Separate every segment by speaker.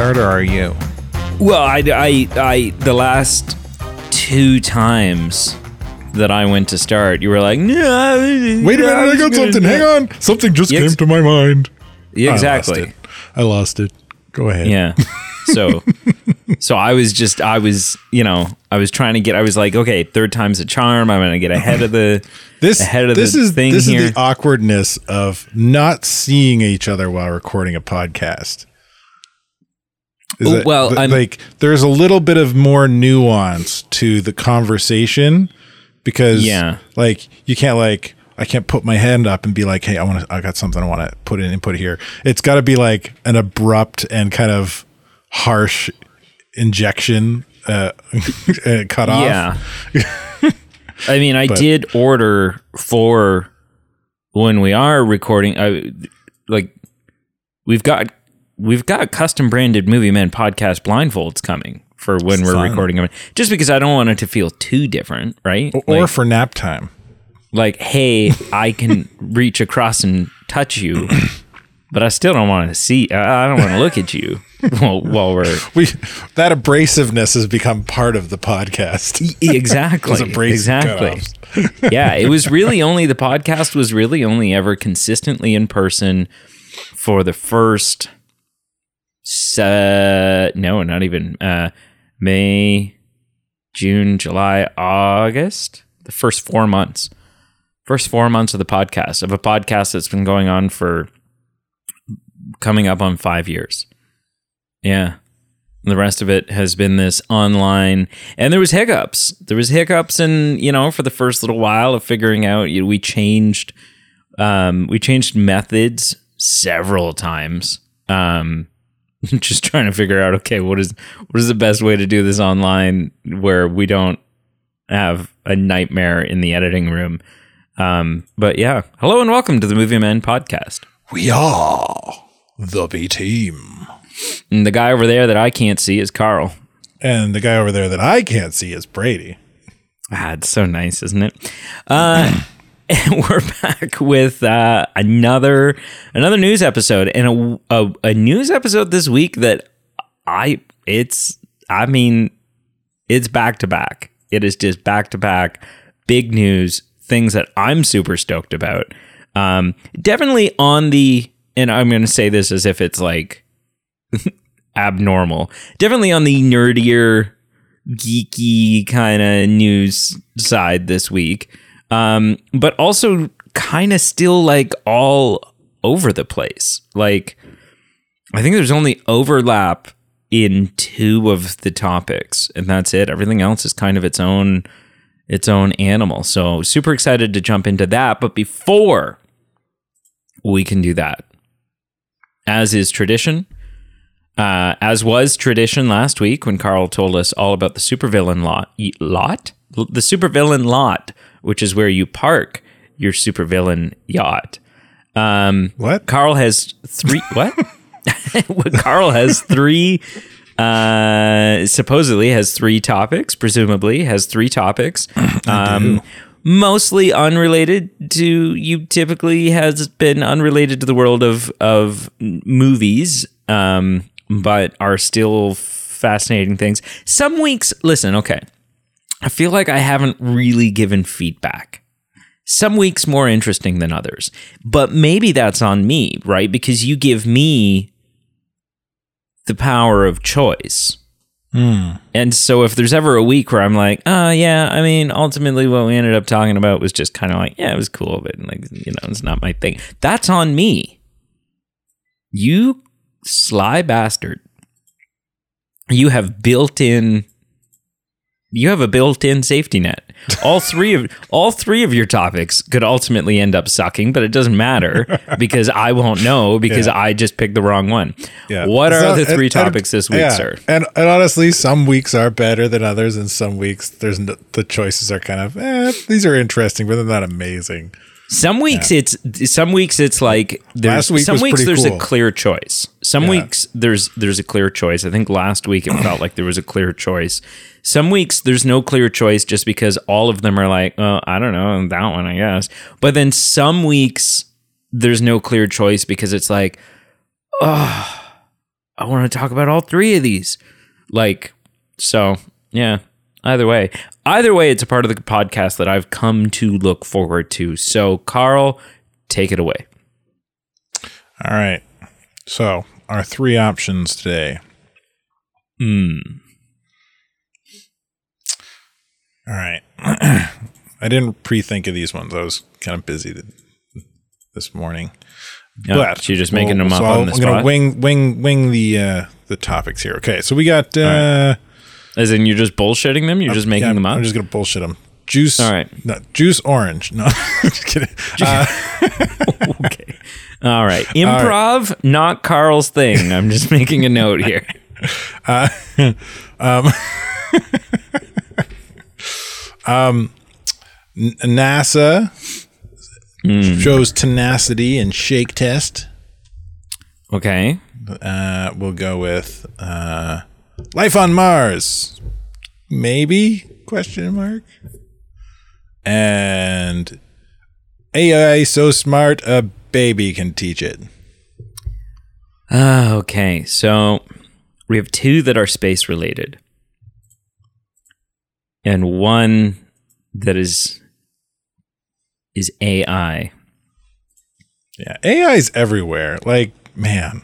Speaker 1: start, or are you?
Speaker 2: Well, I, I, I, the last two times that I went to start, you were like, no.
Speaker 3: Wait a minute, I got something. Hang on. Something just
Speaker 2: Yeah,
Speaker 3: came to my mind.
Speaker 2: Yeah,
Speaker 3: I lost
Speaker 2: exactly.
Speaker 3: it. I lost it. Go ahead.
Speaker 2: Yeah. So, so I was just, I was, you know, I was trying to get, I was like, okay, third time's a charm. I'm going to get ahead of the,
Speaker 3: This
Speaker 2: ahead of
Speaker 3: this
Speaker 2: the
Speaker 3: is
Speaker 2: thing
Speaker 3: this
Speaker 2: here.
Speaker 3: is the awkwardness of not seeing each other while recording a podcast. Is
Speaker 2: Oh, well,
Speaker 3: th-
Speaker 2: I'm-
Speaker 3: like there's a little bit of more nuance to the conversation because
Speaker 2: Yeah.
Speaker 3: like you can't like I can't put my hand up and be like, "Hey, I want to I got something I want to put in input here." It's got to be like an abrupt and kind of harsh injection uh, uh, cut off.
Speaker 2: Yeah. I mean, I did order for when we are recording. I like we've got we've got custom branded Movie Men podcast blindfolds coming for when we're
Speaker 3: Fun.
Speaker 2: recording them. Just because I don't want it to feel too different, right?
Speaker 3: Or
Speaker 2: like,
Speaker 3: for nap time.
Speaker 2: like, hey, I can reach across and touch you, but I still don't want to see. I I don't want to look at you while, while we're
Speaker 3: we that abrasiveness has become part of the podcast.
Speaker 2: exactly exactly yeah it was really only the podcast was really only ever consistently in person for the first se- no not even uh may june july august? The first four months. First four months of the podcast of a podcast that's been going on for coming up on five years. Yeah. The rest of it has been this online and there was hiccups. There was hiccups and you know for the first little while of figuring out you know, we changed um we changed methods several times. Um just trying to figure out okay what is what is the best way to do this online where we don't have a nightmare in the editing room um but yeah hello and welcome to the movie men podcast
Speaker 3: We are the B team.
Speaker 2: and the guy over there that i can't see is carl
Speaker 3: And the guy over there that I can't see is Brady.
Speaker 2: Ah, it's so nice, isn't it? Uh, and we're back with uh, another another news episode, and a, a a news episode this week that I it's I mean it's back to back. It is just back to back big news things that I'm super stoked about. Um, definitely on the and I'm going to say this as if it's like abnormal. Definitely on the nerdier geeky kind of news side this week. Um, but also kind of still like all over the place. Like, I think there's only overlap in two of the topics, and that's it. Everything else is kind of its own its own animal. So super excited to jump into that. But before we can do that, as is tradition, uh, as was tradition last week when Carl told us all about the supervillain lot, lot, the supervillain lot, which is where you park your supervillain yacht. Um,
Speaker 3: What?
Speaker 2: Carl has three. what? Carl has three. Uh, supposedly has three topics. Presumably has three topics. Um, mostly unrelated to you. Typically has been unrelated to the world of of movies. Um, but are still fascinating things. Some weeks, listen, okay. I feel like I haven't really given feedback. Some weeks more interesting than others. But maybe that's on me, right? Because you give me the power of choice. Hmm. And so if there's ever a week where I'm like, oh yeah, I mean, ultimately what we ended up talking about was just kind of like, yeah, it was cool, but like, you know, it's not my thing. That's on me. You sly bastard. You have built in you have a built-in safety net. All three of all three of your topics could ultimately end up sucking, but it doesn't matter because I won't know because
Speaker 3: Yeah.
Speaker 2: I just picked the wrong one.
Speaker 3: Yeah.
Speaker 2: What are the three
Speaker 3: and-
Speaker 2: topics this week,
Speaker 3: yeah.
Speaker 2: sir?
Speaker 3: And, and honestly, some weeks are better than others, and some weeks there's no, the choices are kind of eh, these are interesting, but they're not amazing.
Speaker 2: Some weeks it's some weeks it's like there's
Speaker 3: week
Speaker 2: some weeks there's
Speaker 3: cool.
Speaker 2: a clear choice. Some
Speaker 3: Yeah.
Speaker 2: weeks there's there's a clear choice. I think last week it felt like there was a clear choice. Some weeks there's no clear choice just because all of them are like, well, I don't know, that one I guess. But then some weeks there's no clear choice because it's like, oh, I want to talk about all three of these. Like, so yeah. Either way, either way, it's a part of the podcast that I've come to look forward to. So, Carl, take it away.
Speaker 3: All right. So, our three options today.
Speaker 2: Hmm.
Speaker 3: All right. I didn't pre-think of these ones. I was kind of busy this morning.
Speaker 2: Yeah,
Speaker 3: but
Speaker 2: you're just making them up
Speaker 3: so
Speaker 2: on
Speaker 3: I'm
Speaker 2: the
Speaker 3: gonna wing wing wing the uh, the topics here. Okay, so we got. Uh,
Speaker 2: As in, you're just bullshitting them. You're just making
Speaker 3: yeah,
Speaker 2: them up.
Speaker 3: I'm just gonna bullshit them. Juice.
Speaker 2: All right.
Speaker 3: No, juice orange. No, just kidding. Uh,
Speaker 2: okay. All right. Improv, not Carl's thing. I'm just making a note here. Um. Um.
Speaker 3: NASA
Speaker 2: Hmm.
Speaker 3: shows tenacity and shake test.
Speaker 2: Okay.
Speaker 3: Uh, we'll go with uh, life on Mars. Maybe? Question mark. And AI so smart a baby can teach it.
Speaker 2: Ah, okay. So we have two that are space related, and one that is is AI.
Speaker 3: Yeah, AI is everywhere. Like, man,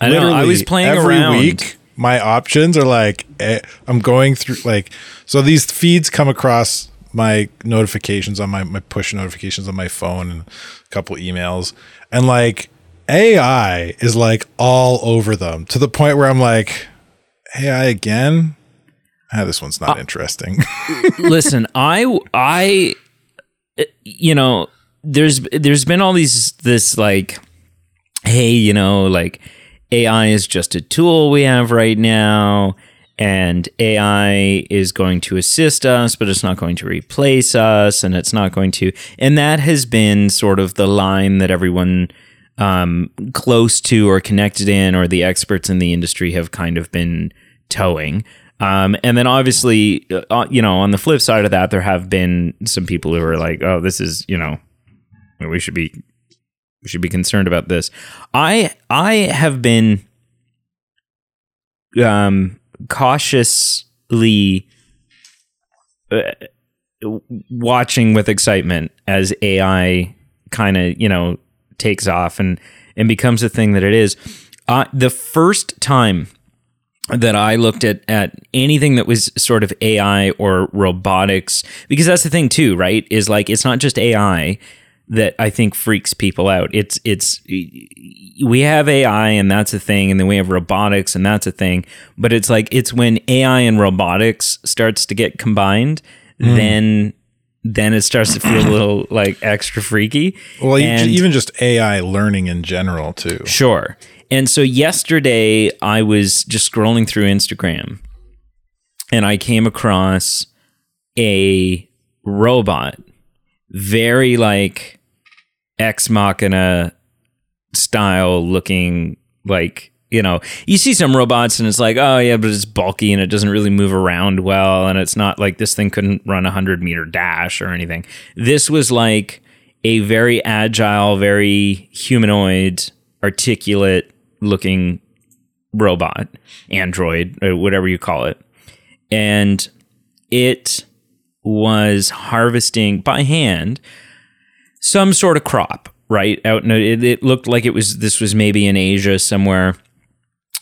Speaker 2: I know. I was playing
Speaker 3: every
Speaker 2: around.
Speaker 3: week. My options are like eh, I'm going through like so these feeds come across my notifications on my my push notifications on my phone and a couple emails and like AI is like all over them to the point where I'm like AI again. Ah, this one's
Speaker 2: Uh,
Speaker 3: not interesting.
Speaker 2: Listen, I I you know, there's there's been all these this like hey, you know, like AI is just a tool we have right now and AI is going to assist us, but it's not going to replace us and it's not going to and that has been sort of the line that everyone um, close to or connected in or the experts in the industry have kind of been towing. Um, and then obviously, uh, you know, on the flip side of that, there have been some people who are like, "Oh, this is, you know, we should be, we should be concerned about this." I, I have been, um, cautiously uh, watching with excitement as AI kind of, you know, takes off and and becomes a thing that it is. Uh, the first time that I looked at at anything that was sort of AI or robotics, because that's the thing too, right? Is like it's not just AI that I think freaks people out. It's it's we have AI and that's a thing, and then we have robotics and that's a thing. But it's like it's when AI and robotics starts to get combined, hmm. then then it starts to feel a little like extra freaky.
Speaker 3: well,
Speaker 2: And-
Speaker 3: even just AI learning in general too.
Speaker 2: Sure. And so yesterday I was just scrolling through Instagram and I came across a robot, very like ex machina style looking, like, you know, you see some robots and it's like, oh yeah, but it's bulky and it doesn't really move around well. And it's not like this thing couldn't run a 100 meter dash or anything. This was like a very agile, very humanoid, articulate looking robot, android, or whatever you call it. And it was harvesting by hand some sort of crop, right? Out in it, it looked like it was this was maybe in Asia somewhere.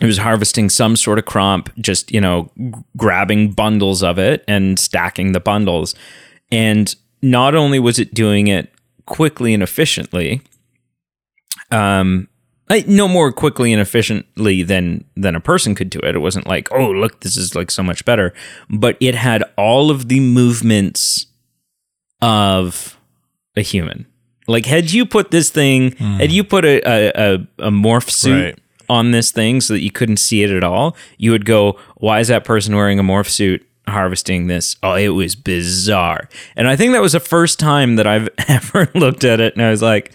Speaker 2: It was harvesting some sort of crop, just you know, grabbing bundles of it and stacking the bundles. And not only was it doing it quickly and efficiently, um, I, no more quickly and efficiently than than a person could do it. It wasn't like, oh, look, this is like so much better. But it had all of the movements of a human. Like, had you put this thing, had you put a a, a, a morph suit
Speaker 3: Right.
Speaker 2: on this thing so that you couldn't see it at all, you would go, why is that person wearing a morph suit? harvesting this oh it was bizarre and i think that was the first time that i've ever looked at it and i was like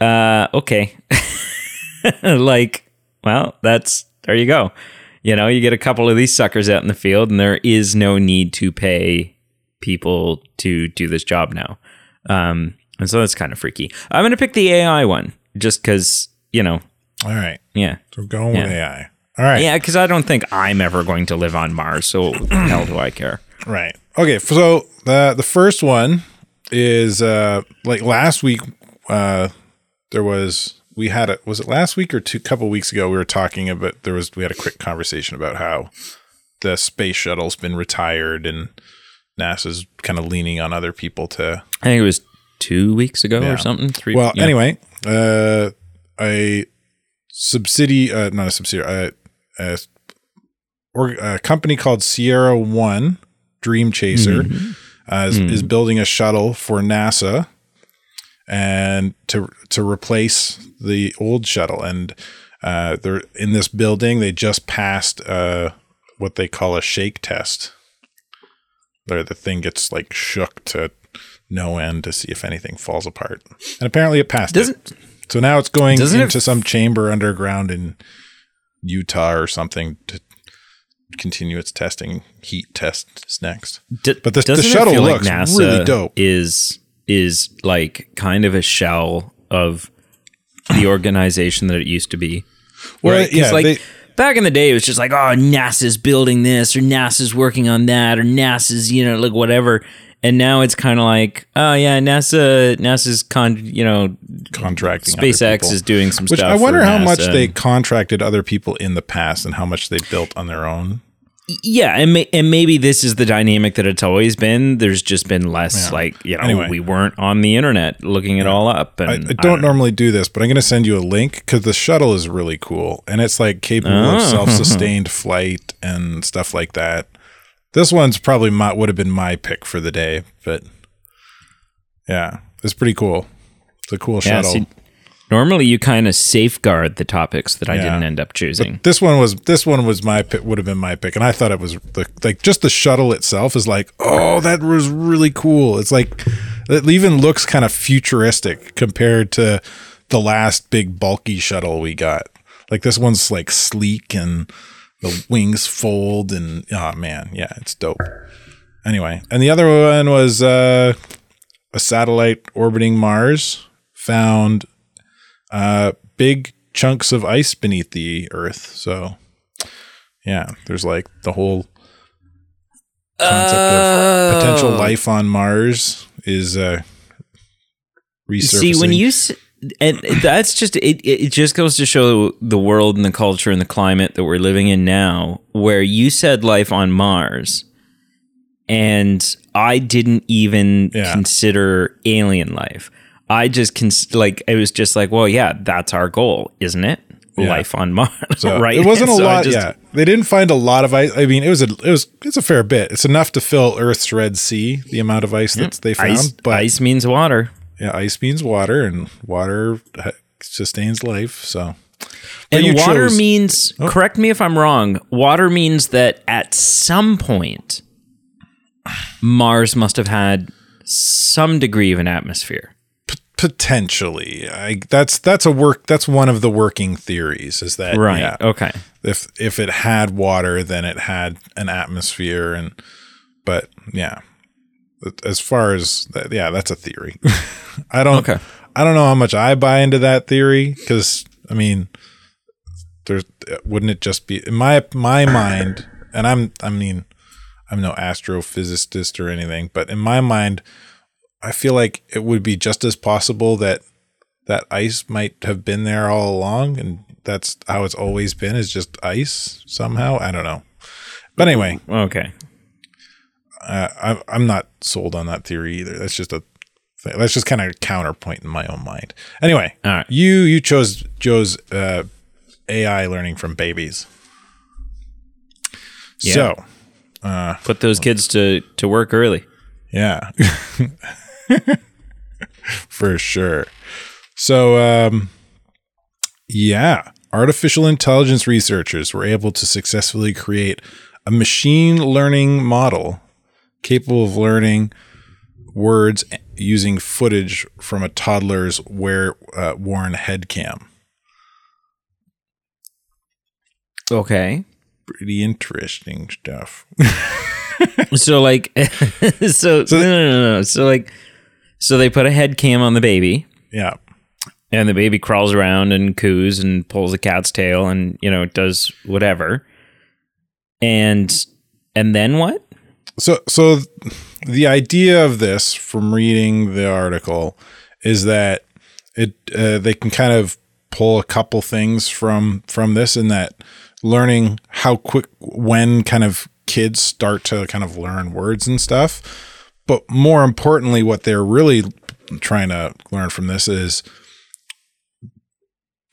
Speaker 2: uh okay like well that's there you go you know you get a couple of these suckers out in the field and there is no need to pay people to do this job now um and so that's kind of freaky i'm gonna pick the ai one just because you know
Speaker 3: All right.
Speaker 2: Yeah.
Speaker 3: So we're going with AI. All right.
Speaker 2: Yeah, because I don't think I'm ever going to live on Mars, so what the hell do I care?
Speaker 3: Right. Okay. So the the first one is uh like last week. Uh, there was we had it. Was it last week or two? Couple weeks ago, we were talking about there was we had a quick conversation about how the space shuttle's been retired and NASA's kind of leaning on other people to.
Speaker 2: I think it was two weeks ago
Speaker 3: Yeah.
Speaker 2: or something. Three.
Speaker 3: Well,
Speaker 2: yeah.
Speaker 3: anyway, uh, a subsidy, uh, not a subsidiary, uh, a, or a company called Sierra One Dream Chaser uh, is, is building a shuttle for NASA and to to replace the old shuttle. And uh, they're in this building. They just passed uh, what they call a shake test, where the thing gets like shook to no end to see if anything falls apart. And apparently, it passed.
Speaker 2: Doesn't-
Speaker 3: it. So now it's going
Speaker 2: Doesn't it
Speaker 3: into some chamber underground in Utah or something to continue its testing. Heat tests next. But the- the shuttle looks really dope.
Speaker 2: Is is like kind of a shell of the organization that it used to be.
Speaker 3: Well,
Speaker 2: Right?
Speaker 3: yeah,
Speaker 2: like
Speaker 3: they-
Speaker 2: back in the day, it was just like, oh, NASA's building this, or NASA's working on that, or NASA's, you know, like whatever. And now it's kind of like, oh yeah, NASA, NASA's con, you know,
Speaker 3: Contracting
Speaker 2: SpaceX is doing some
Speaker 3: Which
Speaker 2: stuff.
Speaker 3: I wonder how much they contracted other people in the past and how much they built on their own.
Speaker 2: Yeah, and may, and maybe this is the dynamic that it's always been. There's just been less like you know
Speaker 3: Anyway.
Speaker 2: we weren't on the internet looking it all up. And
Speaker 3: I, I don't normally do this, but I'm going to send you a link because the shuttle is really cool and it's like capable
Speaker 2: Oh.
Speaker 3: of self-sustained flight and stuff like that. This one's probably my, would have been my pick for the day, but yeah, it's pretty cool. It's a cool
Speaker 2: Yeah,
Speaker 3: shuttle.
Speaker 2: see, normally you kind of safeguard the topics that I
Speaker 3: Yeah.
Speaker 2: didn't end up choosing.
Speaker 3: this one was this one was my pick would have been my pick and i thought it was the, like just the shuttle itself is like oh that was really cool it's like it even looks kind of futuristic compared to the last big bulky shuttle we got like this one's like sleek and the wings fold and oh man yeah it's dope anyway and the other one was uh a satellite orbiting mars found uh big chunks of ice beneath the earth so yeah there's like the whole concept of potential
Speaker 2: Oh.
Speaker 3: life on mars is uh resurfacing
Speaker 2: See, when you s- and that's just it. It just goes to show the world and the culture and the climate that we're living in now. Where you said life on Mars, and I didn't even
Speaker 3: Yeah.
Speaker 2: consider alien life. I just cons- like it was just like, well, yeah, that's our goal, isn't it?
Speaker 3: Yeah.
Speaker 2: Life on Mars,
Speaker 3: So
Speaker 2: right?
Speaker 3: It wasn't a
Speaker 2: So
Speaker 3: lot.
Speaker 2: just-
Speaker 3: yeah, they didn't find a lot of ice. I mean, it was a it was it's a fair bit. It's enough to fill Earth's Red Sea. The amount of ice that they found,
Speaker 2: Ice,
Speaker 3: but
Speaker 2: ice means water.
Speaker 3: yeah, ice means water, and water uh, sustains life. So, But
Speaker 2: And water
Speaker 3: chose-
Speaker 2: means, correct me if I'm wrong, water means that at some point, Mars must have had some degree of an atmosphere.
Speaker 3: Potentially, I, that's that's a work. That's one of the working theories. Is that
Speaker 2: Right.
Speaker 3: yeah,
Speaker 2: Okay.
Speaker 3: if if it had water, then it had an atmosphere, and but yeah, as far as that, yeah, that's a theory. I don't.
Speaker 2: Okay.
Speaker 3: I don't know how much I buy into that theory because I mean, there's wouldn't it just be in my my mind, and I'm I mean, I'm no astrophysicist or anything, but in my mind, I feel like it would be just as possible that that ice might have been there all along, and that's how it's always been is just ice somehow. I don't know, but anyway,
Speaker 2: Okay.
Speaker 3: uh, I'm I'm not sold on that theory either. That's just a thing. That's just kind of counterpoint in my own mind. Anyway,
Speaker 2: All right.
Speaker 3: you you chose Joe's uh, AI learning from babies.
Speaker 2: Yeah.
Speaker 3: So
Speaker 2: Put those kids to, to work early.
Speaker 3: yeah, for sure. So um, yeah, artificial intelligence researchers were able to successfully create a machine learning model capable of learning words using footage from a toddler's wear uh, worn head cam.
Speaker 2: Okay.
Speaker 3: Pretty interesting stuff.
Speaker 2: So like, so, no, no, no, no. So like, so they put a head cam on the baby,
Speaker 3: yeah.
Speaker 2: and the baby crawls around and coos and pulls a cat's tail and you know does whatever. And and then what?
Speaker 3: So, so the idea of this from reading the article is that it uh, they can kind of pull a couple things from from this in that learning how quick when kind of kids start to kind of learn words and stuff but more importantly what they're really trying to learn from this is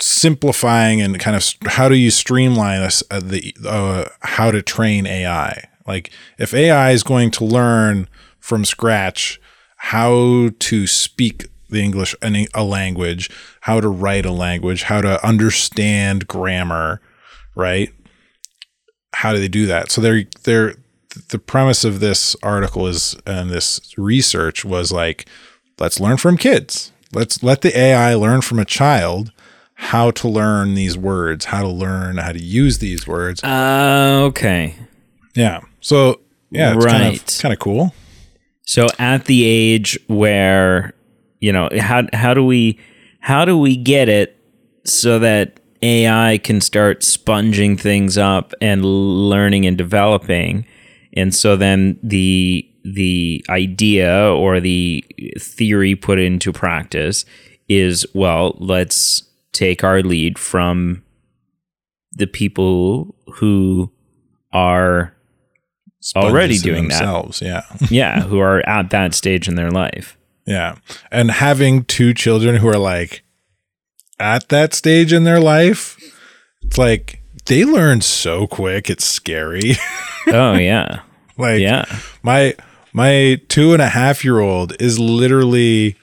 Speaker 3: simplifying and kind of how do you streamline us uh, the uh, how to train AI like if AI is going to learn from scratch how to speak the English a language, how to write a language, how to understand grammar, right? How do they do that? So they're they're the premise of this article is and this research was like let's learn from kids. Let's let the AI learn from a child how to learn these words, how to learn how to use these words.
Speaker 2: uh, okay
Speaker 3: Yeah. So yeah, it's kind
Speaker 2: Right.
Speaker 3: of kind of cool.
Speaker 2: so at the age where you know how how do we how do we get it so that AI can start sponging things up and learning and developing and so then the the idea or the theory put into practice is well let's take our lead from the people who are already
Speaker 3: Sponges in
Speaker 2: doing that
Speaker 3: themselves. Yeah.
Speaker 2: yeah, who are at that stage in their life.
Speaker 3: Yeah. And having two children who are like at that stage in their life, it's like they learn so quick. It's scary.
Speaker 2: Oh yeah,
Speaker 3: like
Speaker 2: yeah.
Speaker 3: my my two and a half year old is literally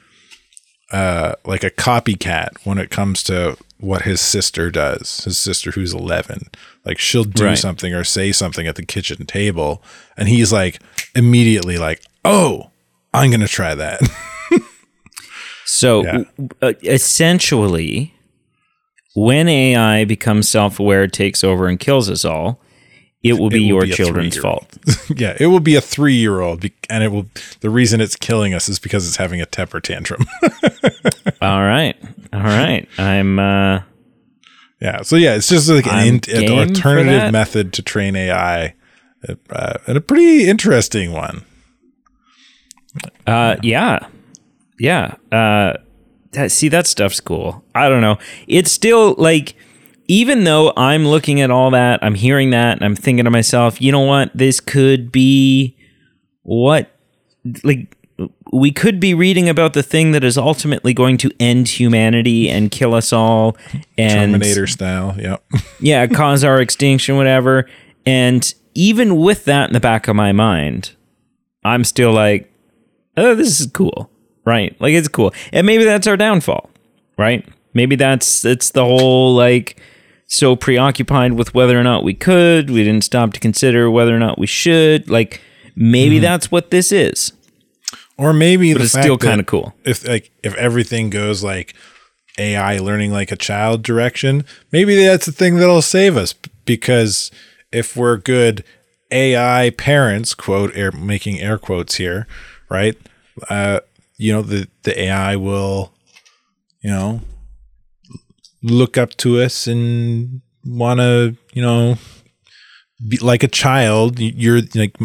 Speaker 3: uh like a copycat when it comes to what his sister does. His sister who's 11. Like she'll do
Speaker 2: Right.
Speaker 3: something or say something at the kitchen table and he's like immediately like, "Oh, I'm going to try that."
Speaker 2: So
Speaker 3: Yeah.
Speaker 2: uh, essentially, when AI becomes self-aware, takes over, and kills us all, it will be
Speaker 3: will
Speaker 2: your
Speaker 3: be
Speaker 2: children's fault.
Speaker 3: yeah, it will be a three year old, and it will. The reason it's killing us is because it's having a temper tantrum.
Speaker 2: all right, all right. I'm. uh
Speaker 3: yeah, so yeah, it's just like an, in, an alternative method to train AI, uh, and a pretty interesting one.
Speaker 2: Uh, yeah, yeah. Uh, that, see, that stuff's cool. I don't know. It's still like, even though I'm looking at all that, I'm hearing that, and I'm thinking to myself, you know what? This could be what, like, we could be reading about the thing that is ultimately going to end humanity and kill us all, and
Speaker 3: Terminator style. Yep.
Speaker 2: yeah, cause our extinction, whatever. And even with that in the back of my mind, I'm still like, oh, this is cool, right? Like it's cool, and maybe that's our downfall, right? Maybe that's it's the whole like so preoccupied with whether or not we could, we didn't stop to consider whether or not we should. Like maybe that's what this is,
Speaker 3: Or maybe
Speaker 2: but
Speaker 3: the
Speaker 2: it's still kind of cool.
Speaker 3: If like if everything goes like AI learning like a child direction, maybe that's the thing that'll save us because if we're good AI parents, quote air making air quotes here, right? Uh, you know the the AI will, you know, look up to us and want to, you know, be like a child. You're like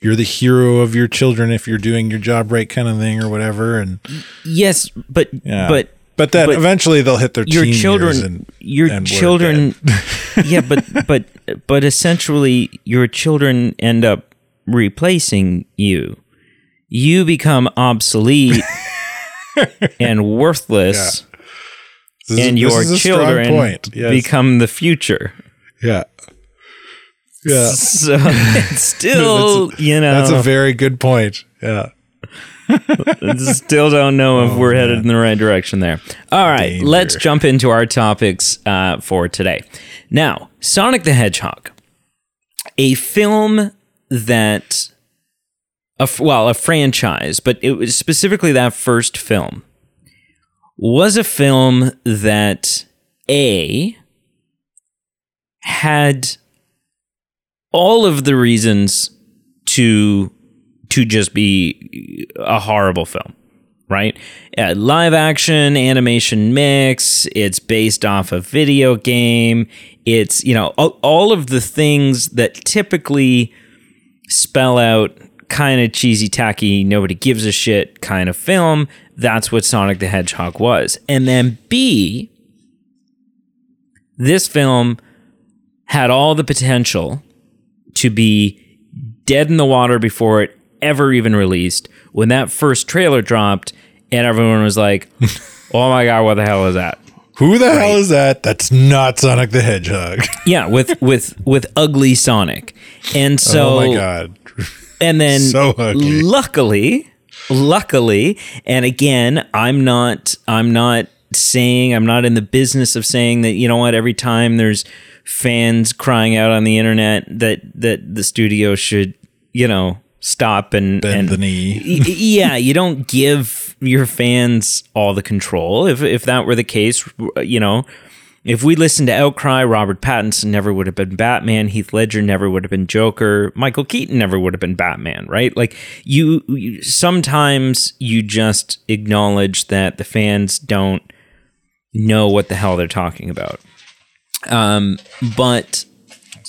Speaker 3: you're the hero of your children if you're doing your job right, kind of thing, or whatever. And
Speaker 2: Yes, but
Speaker 3: yeah,
Speaker 2: but
Speaker 3: but then
Speaker 2: but
Speaker 3: eventually they'll hit their
Speaker 2: your children
Speaker 3: and
Speaker 2: your
Speaker 3: and
Speaker 2: children yeah but but but essentially your children end up replacing you you become obsolete and worthless
Speaker 3: is-
Speaker 2: and your
Speaker 3: is a
Speaker 2: children.
Speaker 3: Yes.
Speaker 2: become the future
Speaker 3: yeah, yeah.
Speaker 2: so it's still you know
Speaker 3: That's a very good point. Yeah.
Speaker 2: still don't know if we're headed in the right direction there. All right,
Speaker 3: Danger.
Speaker 2: let's jump into our topics uh, for today. Now, Sonic the Hedgehog, a film that, well, a franchise, but it was specifically that first film, was a film that A had all of the reasons to to just be a horrible film. right? Uh, live action animation mix. It's based off a video game. It's you know all, all of the things that typically spell out kind of cheesy, tacky, nobody gives a shit kind of film. That's what Sonic the Hedgehog was. And then B, this film had all the potential to be dead in the water before it ever even released. When that first trailer dropped, and everyone was like, "Oh my god, what the hell is that?"
Speaker 3: Who the hell is that? That's not Sonic the Hedgehog.
Speaker 2: Yeah, with with with ugly Sonic, and so
Speaker 3: oh my god.
Speaker 2: and then
Speaker 3: So ugly.
Speaker 2: luckily, luckily, and again, I'm not I'm not saying I'm not in the business of saying that you know what every time there's fans crying out on the internet that that the studio should you know stop and
Speaker 3: Bend
Speaker 2: and
Speaker 3: the knee.
Speaker 2: Yeah, you don't give your fans all the control. If if that were the case, you know, if we listened to Outcry, Robert Pattinson never would have been Batman. Heath Ledger never would have been Joker. Michael Keaton never would have been Batman. Right? Like you, you sometimes you just acknowledge that the fans don't know what the hell they're talking about. Um, but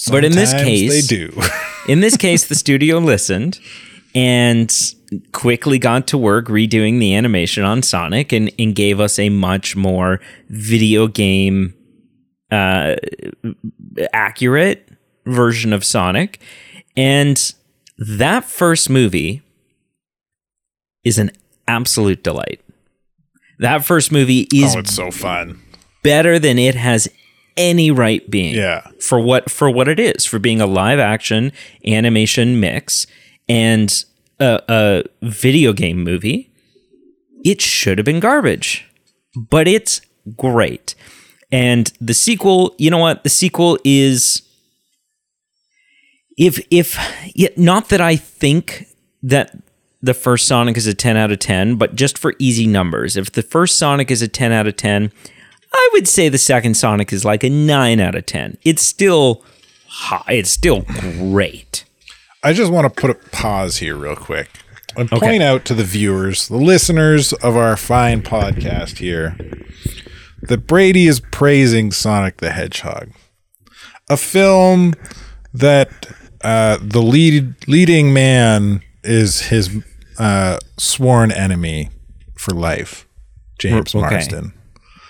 Speaker 2: but in this case,
Speaker 3: they do.
Speaker 2: in this case, the studio listened and quickly got to work redoing the animation on Sonic and, and gave us a much more video game uh, accurate version of Sonic. And that first movie is an absolute delight. That first movie is
Speaker 3: oh, it's so fun.
Speaker 2: better than it has any right being
Speaker 3: Yeah.
Speaker 2: for what for what it is for being a live action animation mix and a, a video game movie it should have been garbage but it's great and the sequel you know what the sequel is if if not that i think that the first sonic is a 10 out of 10 but just for easy numbers if the first sonic is a 10 out of 10 I would say the second Sonic is like a nine out of ten. It's still high. It's still great.
Speaker 3: I just want to put a pause here real quick and point out to the viewers, the listeners of our fine podcast here, that Brady is praising Sonic the Hedgehog, a film that uh, the lead leading man is his uh, sworn enemy for life, James
Speaker 2: Okay.
Speaker 3: Marsden.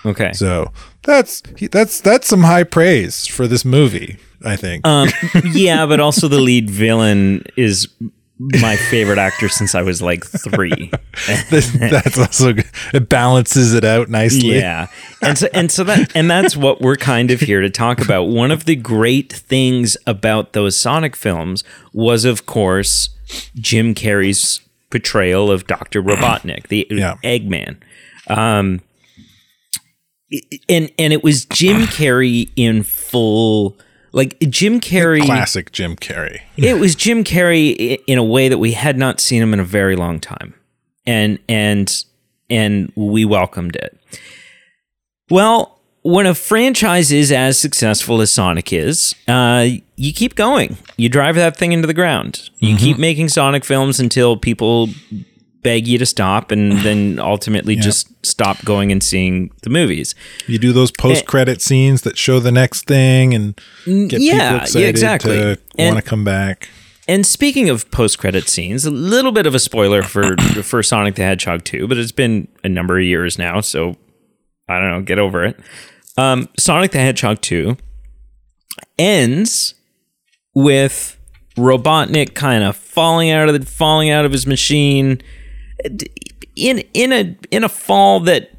Speaker 2: Okay.
Speaker 3: So that's that's that's some high praise for this movie. I think.
Speaker 2: Um, yeah, but also the lead villain is my favorite actor since I was like three.
Speaker 3: that's also good. It balances it out nicely.
Speaker 2: Yeah. And so and so that and that's what we're kind of here to talk about. One of the great things about those Sonic films was of course Jim Carrey's portrayal of Dr. Robotnik, the
Speaker 3: Yeah.
Speaker 2: Eggman. Um and and it was Jim Carrey in full like Jim Carrey
Speaker 3: Classic Jim Carrey.
Speaker 2: it was Jim Carrey in a way that we had not seen him in a very long time, and and and we welcomed it. Well, when a franchise is as successful as Sonic is, uh, you keep going. You drive that thing into the ground. You keep making Sonic films until people beg you to stop, and then ultimately just stop going and seeing the movies.
Speaker 3: You do those post credit scenes that show the next thing and get
Speaker 2: yeah,
Speaker 3: people
Speaker 2: yeah, exactly.
Speaker 3: to want to come back.
Speaker 2: And speaking of post-credit scenes, a little bit of a spoiler for for Sonic the Hedgehog 2, but it's been a number of years now, so I don't know, get over it. Um, Sonic the Hedgehog 2 ends with Robotnik kind of falling out of the falling out of his machine in in a in a fall that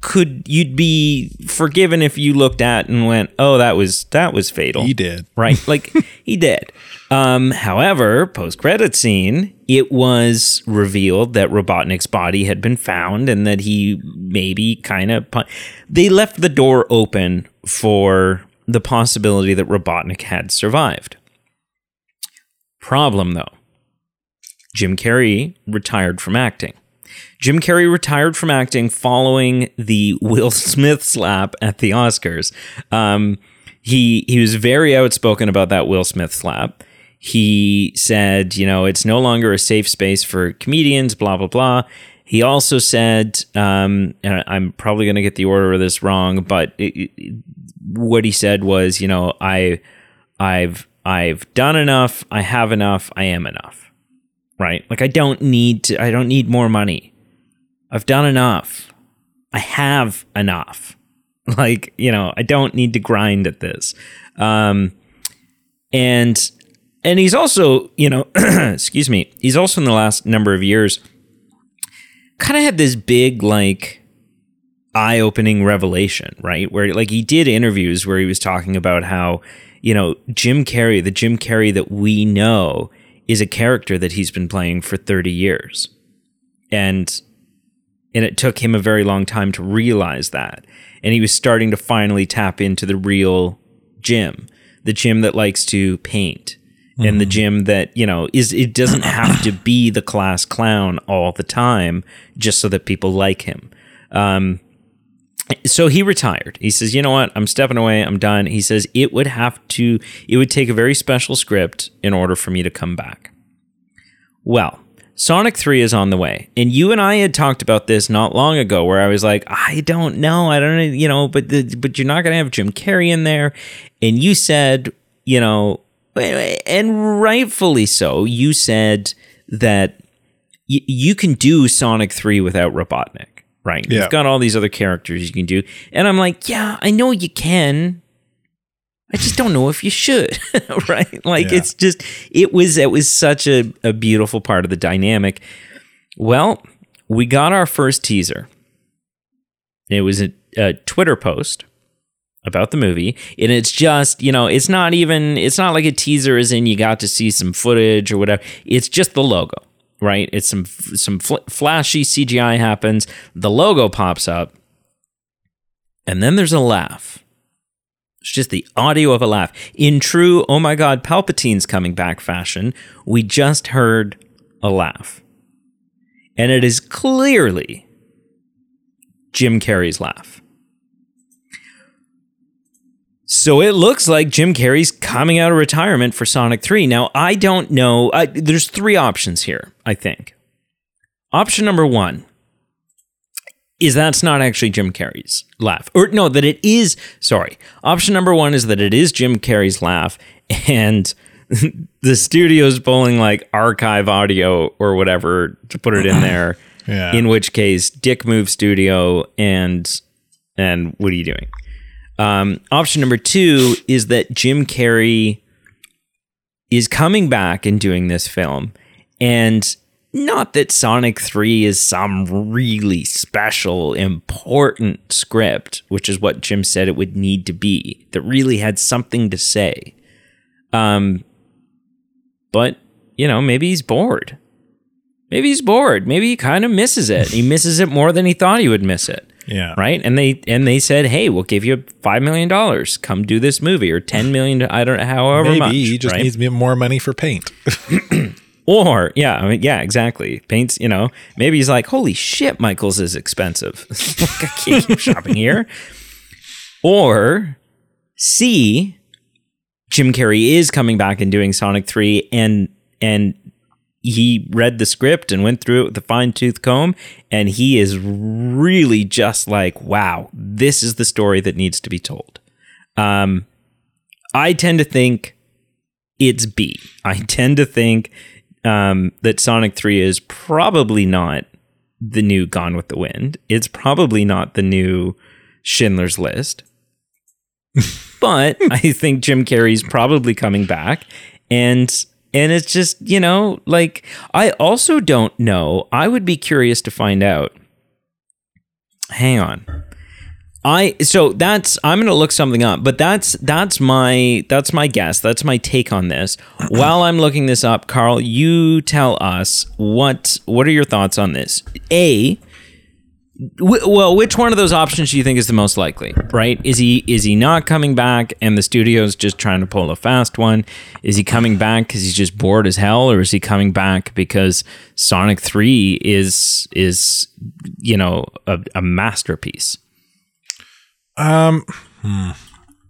Speaker 2: could you'd be forgiven if you looked at and went, "Oh, that was that was fatal."
Speaker 3: He did.
Speaker 2: right? Like he did. Um, however, post credit scene, it was revealed that Robotnik's body had been found and that he maybe kind of pu- they left the door open for the possibility that Robotnik had survived. Problem though, Jim Carrey retired from acting. Jim Carrey retired from acting following the Will Smith slap at the Oscars. Um, he he was very outspoken about that Will Smith slap. He said, you know, it's no longer a safe space for comedians, blah blah blah. he also said, um, and I'm probably going to get the order of this wrong, but it, it, what he said was, you know, I, I've, I've done enough. I have enough. I am enough. Right? Like I don't need to. I don't need more money. I've done enough. I have enough. Like you know, I don't need to grind at this. Um, and and he's also, you know, excuse me, he's also in the last number of years kind of had this big like eye-opening revelation, right? Where like he did interviews where he was talking about how, you know, Jim Carrey, the Jim Carrey that we know is a character that he's been playing for 30 years. And and it took him a very long time to realize that. And he was starting to finally tap into the real Jim, the Jim that likes to paint, mm-hmm. and the Jim that you know is it doesn't have to be the class clown all the time just so that people like him. Um, so he retired. He says, "You know what? I'm stepping away. I'm done." He says it would have to it would take a very special script in order for me to come back. Well, Sonic 3 is on the way. And you and I had talked about this not long ago where I was like, I don't know. I don't know, you know, but the, but you're not going to have Jim Carrey in there. And you said, you know, and rightfully so, you said that y- you can do Sonic 3 without Robotnik, right? Yeah. You've got all these other characters you can do. And I'm like, yeah, I know you can. I just don't know if you should, right? Like yeah. it's just it was it was such a, a beautiful part of the dynamic. Well, we got our first teaser. It was a, a Twitter post about the movie and it's just you know it's not even it's not like a teaser as in you got to see some footage or whatever it's just the logo right? It's some some fl- flashy cgi happens the logo pops up and then there's a laugh. It's just the audio of a laugh. In true oh my god palpatine's coming back fashion we just heard a laugh. And it is clearly jim carrey's laugh so it looks like Jim Carrey's coming out of retirement for Sonic 3. Now, I don't know. I, there's three options here, I think. Option number one is that's not actually Jim Carrey's laugh. Or no, that it is, sorry. Option number one is that it is Jim Carrey's laugh and the studio's pulling like archive audio or whatever to put it in there. yeah. In which case, Dick Move Studio and and what are you doing? Um, option number two is that Jim Carrey is coming back and doing this film. And not that Sonic 3 is some really special, important script, which is what Jim said it would need to be, that really had something to say. Um, but, you know, maybe he's bored. Maybe he's bored. Maybe he kind of misses it. He misses it more than he thought he would miss it.
Speaker 3: Yeah.
Speaker 2: Right. And they and they said, hey, we'll give you five million dollars. Come do this movie, or ten million. I don't know, however Maybe much.
Speaker 3: he just right? needs more money for paint.
Speaker 2: or yeah, I mean, yeah, exactly. Paints. You know, maybe he's like, holy shit, Michaels is expensive. I can't keep shopping here. Or C, Jim Carrey is coming back and doing Sonic Three, and and he read the script and went through it with a fine tooth comb and he is really just like wow this is the story that needs to be told. Um, i tend to think it's b. I tend to think um, that sonic 3 is probably not the new gone with the wind. It's probably not the new schindler's list. But i think jim carrey's probably coming back and and it's just, you know, like I also don't know. I would be curious to find out. Hang on. I so that's I'm going to look something up, but that's that's my that's my guess. That's my take on this. While I'm looking this up, Carl, you tell us what what are your thoughts on this? A well, which one of those options do you think is the most likely? Right? Is he is he not coming back, and the studio's just trying to pull a fast one? Is he coming back because he's just bored as hell, or is he coming back because Sonic Three is is you know a, a masterpiece?
Speaker 3: Um, hmm.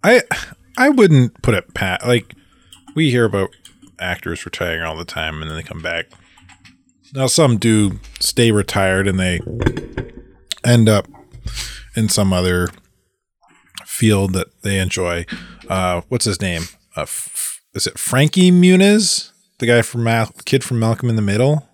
Speaker 3: I I wouldn't put it pat like we hear about actors retiring all the time and then they come back. Now, some do stay retired and they end up in some other field that they enjoy. Uh, what's his name? Uh, f- is it Frankie Muniz, the guy from Mal- kid from Malcolm in the Middle?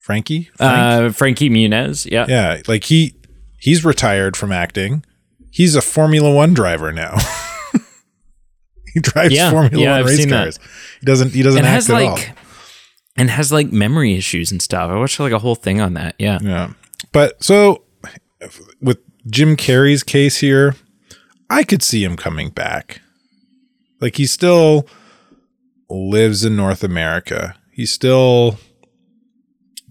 Speaker 3: Frankie, Frank?
Speaker 2: Uh, Frankie Muniz. Yeah.
Speaker 3: yeah, like he he's retired from acting. He's a Formula One driver now. he drives
Speaker 2: Yeah,
Speaker 3: Formula
Speaker 2: yeah,
Speaker 3: One
Speaker 2: I've
Speaker 3: race
Speaker 2: seen that.
Speaker 3: cars. He doesn't he doesn't
Speaker 2: and
Speaker 3: act
Speaker 2: has
Speaker 3: at all.
Speaker 2: and has like memory issues and stuff. I watched like a whole thing on that. Yeah.
Speaker 3: Yeah. But so with Jim Carrey's case here, I could see him coming back. Like he still lives in North America. He still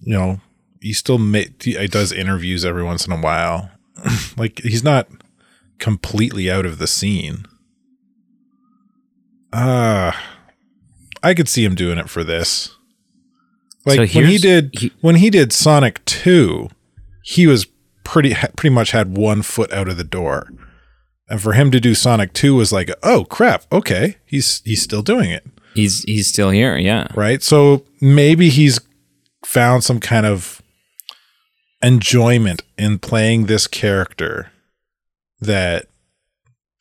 Speaker 3: you know, he still ma- he does interviews every once in a while. like he's not completely out of the scene. Uh I could see him doing it for this. Like
Speaker 2: So
Speaker 3: when he did
Speaker 2: he-
Speaker 3: when he did Sonic 2, he was pretty pretty much had one foot out of the door. And for him to do Sonic 2 was like, "Oh crap, okay. He's he's still doing it."
Speaker 2: He's he's still here. Yeah.
Speaker 3: Right? So maybe he's found some kind of enjoyment in playing this character that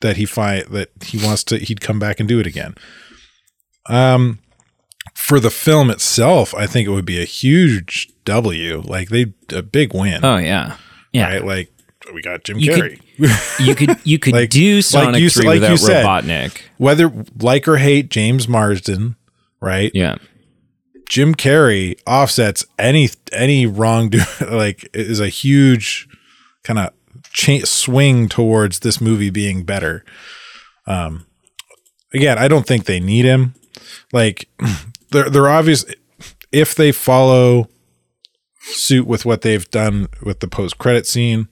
Speaker 3: that he find that he wants to he'd come back and do it again. Um for the film itself, I think it would be a huge W. Like they a big win.
Speaker 2: Oh yeah. Yeah.
Speaker 3: Right? Like we got Jim
Speaker 2: You
Speaker 3: Carrey.
Speaker 2: could- You could you could
Speaker 3: Like-
Speaker 2: do
Speaker 3: like
Speaker 2: Sonic
Speaker 3: you-
Speaker 2: 3
Speaker 3: like you
Speaker 2: without
Speaker 3: said.
Speaker 2: Robotnik.
Speaker 3: Whether like or hate James Marsden, right?
Speaker 2: Yeah.
Speaker 3: Jim Carrey offsets any any wrongdoing. Like is a huge kind of cha- swing towards this movie being better. Um, again, I don't think they need him. Like they're they're obvious if they follow suit with what they've done with the post credit scene,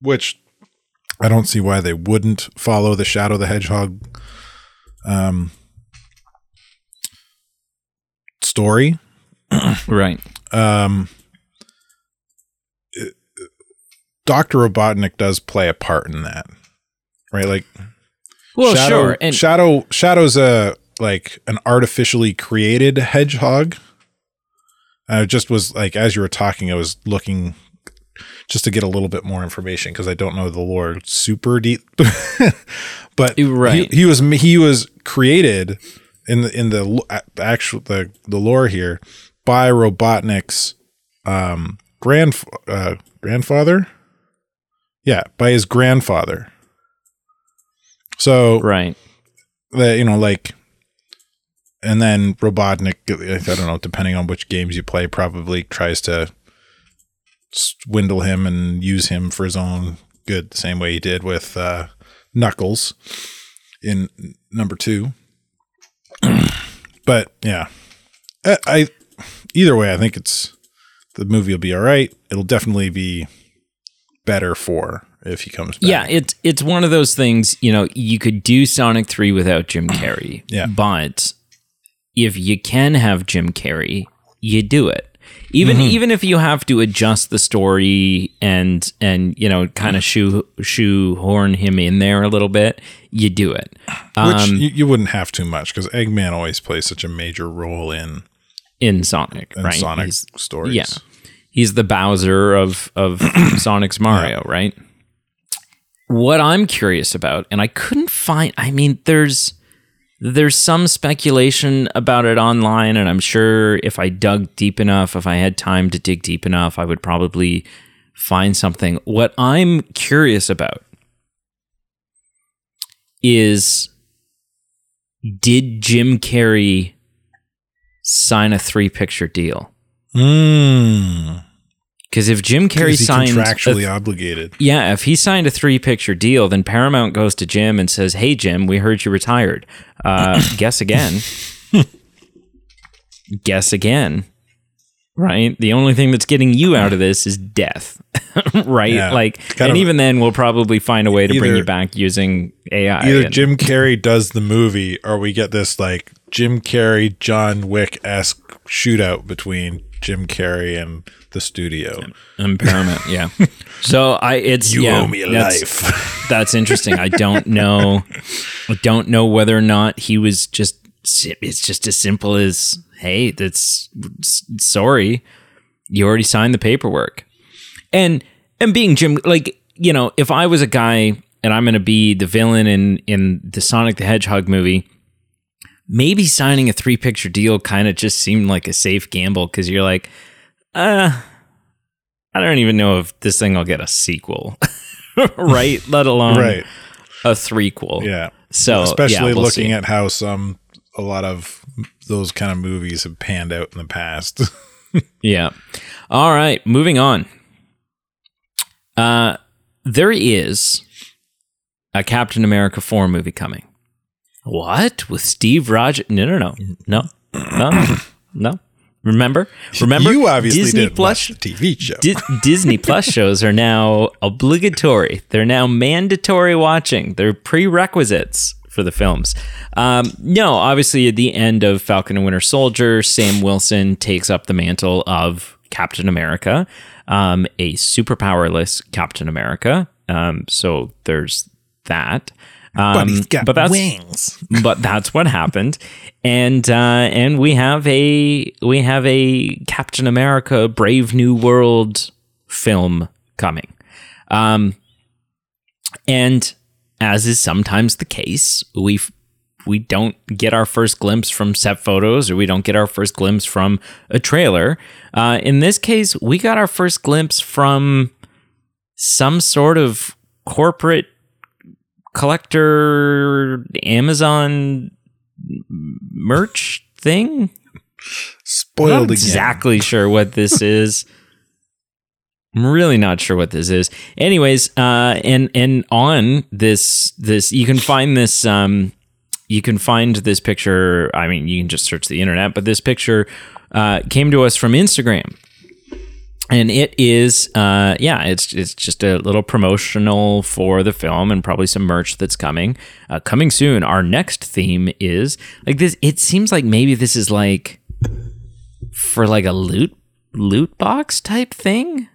Speaker 3: which I don't see why they wouldn't follow the Shadow the Hedgehog um, story.
Speaker 2: Right.
Speaker 3: Um, Doctor Robotnik does play a part in that, right? Like,
Speaker 2: Well,
Speaker 3: Shadow,
Speaker 2: sure. And
Speaker 3: Shadow, Shadow's a like an artificially created hedgehog. I just was like, as you were talking, I was looking just to get a little bit more information because I don't know the lore super deep. but
Speaker 2: Right.
Speaker 3: he, he was he was created in the in the actual the the lore here by Robotnik's um grand uh, grandfather. Yeah, by his grandfather. So
Speaker 2: right.
Speaker 3: the you know like and then robotnik i don't know depending on which games you play probably tries to swindle him and use him for his own good the same way he did with uh knuckles in number two but yeah I, I either way i think it's the movie will be all right it'll definitely be better for if he comes back
Speaker 2: Yeah, it's it's one of those things, you know, you could do Sonic 3 without Jim Carrey.
Speaker 3: Yeah.
Speaker 2: But if you can have Jim Carrey, you do it. Even
Speaker 3: Mm-hmm.
Speaker 2: even if you have to adjust the story and and you know kind of shoe shoehorn him in there a little bit, you do it.
Speaker 3: which
Speaker 2: Um,
Speaker 3: you, you wouldn't have too much because eggman always plays such a major role in
Speaker 2: in Sonic,
Speaker 3: in
Speaker 2: right?
Speaker 3: Sonic
Speaker 2: He's-
Speaker 3: stories.
Speaker 2: yeah. He's the Bowser of of Sonic's Mario, right? What I'm curious about, and I couldn't find. I mean, there's there's some speculation about it online, and I'm sure if I dug deep enough, if I had time to dig deep enough, I would probably find something. What I'm curious about is did Jim Carrey sign a three picture deal?
Speaker 3: Mm.
Speaker 2: Because if Jim Carrey signed, a-
Speaker 3: contractually obligated?
Speaker 2: yeah, if he signed a three picture deal, then Paramount goes to Jim and says, "Hey, Jim, we heard you retired. Uh, guess again. guess again." Right. The only thing that's getting you out of this is death. right.
Speaker 3: Yeah.
Speaker 2: Like, and
Speaker 3: of-
Speaker 2: even then, we'll probably find a way to bring you back using AI.
Speaker 3: Either
Speaker 2: and-
Speaker 3: Jim Carrey does the movie, or we get this like Jim Carrey, John Wick esque shootout between Jim Carrey and the studio.
Speaker 2: and Paramount. Yeah. So I, it's
Speaker 3: You
Speaker 2: yeah,
Speaker 3: owe me a
Speaker 2: that's-
Speaker 3: life.
Speaker 2: that's interesting. I don't know. I don't know whether or not he was just it's just as simple as hey, that's sorry, you already signed the paperwork. And and being Jim like, you know, if I was a guy and I'm going to be the villain in in the Sonic the Hedgehog movie, maybe signing a three picture deal kind of just seemed like a safe gamble because you're like, uh, I don't even know if this thing will get a sequel, right? Let alone
Speaker 3: right.
Speaker 2: a threequel.
Speaker 3: Yeah.
Speaker 2: So
Speaker 3: especially
Speaker 2: yeah, we'll
Speaker 3: looking
Speaker 2: see.
Speaker 3: at how some a lot of those kind of movies have panned out in the past.
Speaker 2: Yeah. All right, moving on. Uh there is a Captain America 4 movie coming. What? With Steve Rogers? No, no, no. No. No. No. Remember? Remember
Speaker 3: you obviously
Speaker 2: Disney
Speaker 3: didn't
Speaker 2: Plus
Speaker 3: watch TV show.
Speaker 2: Di- Disney Plus shows are now obligatory. They're now mandatory watching. They're prerequisites for the films. Um, no, obviously, at the end of Falcon and Winter Soldier, Sam Wilson takes up the mantle of Captain America, um, a super powerless Captain America. Um, so there's that. Um,
Speaker 3: but he's got
Speaker 2: but that's,
Speaker 3: wings.
Speaker 2: but that's what happened. And uh and we have a we have a captain america brave new world film coming. Um and as is sometimes the case we we don't get our first glimpse from set photos or we don't get our first glimpse from a trailer. Uh in this case we got our first glimpse from some sort of corporate collector Amazon merch thing. I'm
Speaker 3: Spoiled
Speaker 2: not
Speaker 3: again.
Speaker 2: exactly sure what this is. I'm really not sure what this is. Anyways, uh, and and on this this you can find this um, you can find this picture. I mean, you can just search the internet, but this picture uh, came to us from Instagram and it is uh yeah it's it's just a little promotional for the film and probably some merch that's coming uh, coming soon. Our next theme is like this it seems like maybe this is like for like a loot loot box type thing?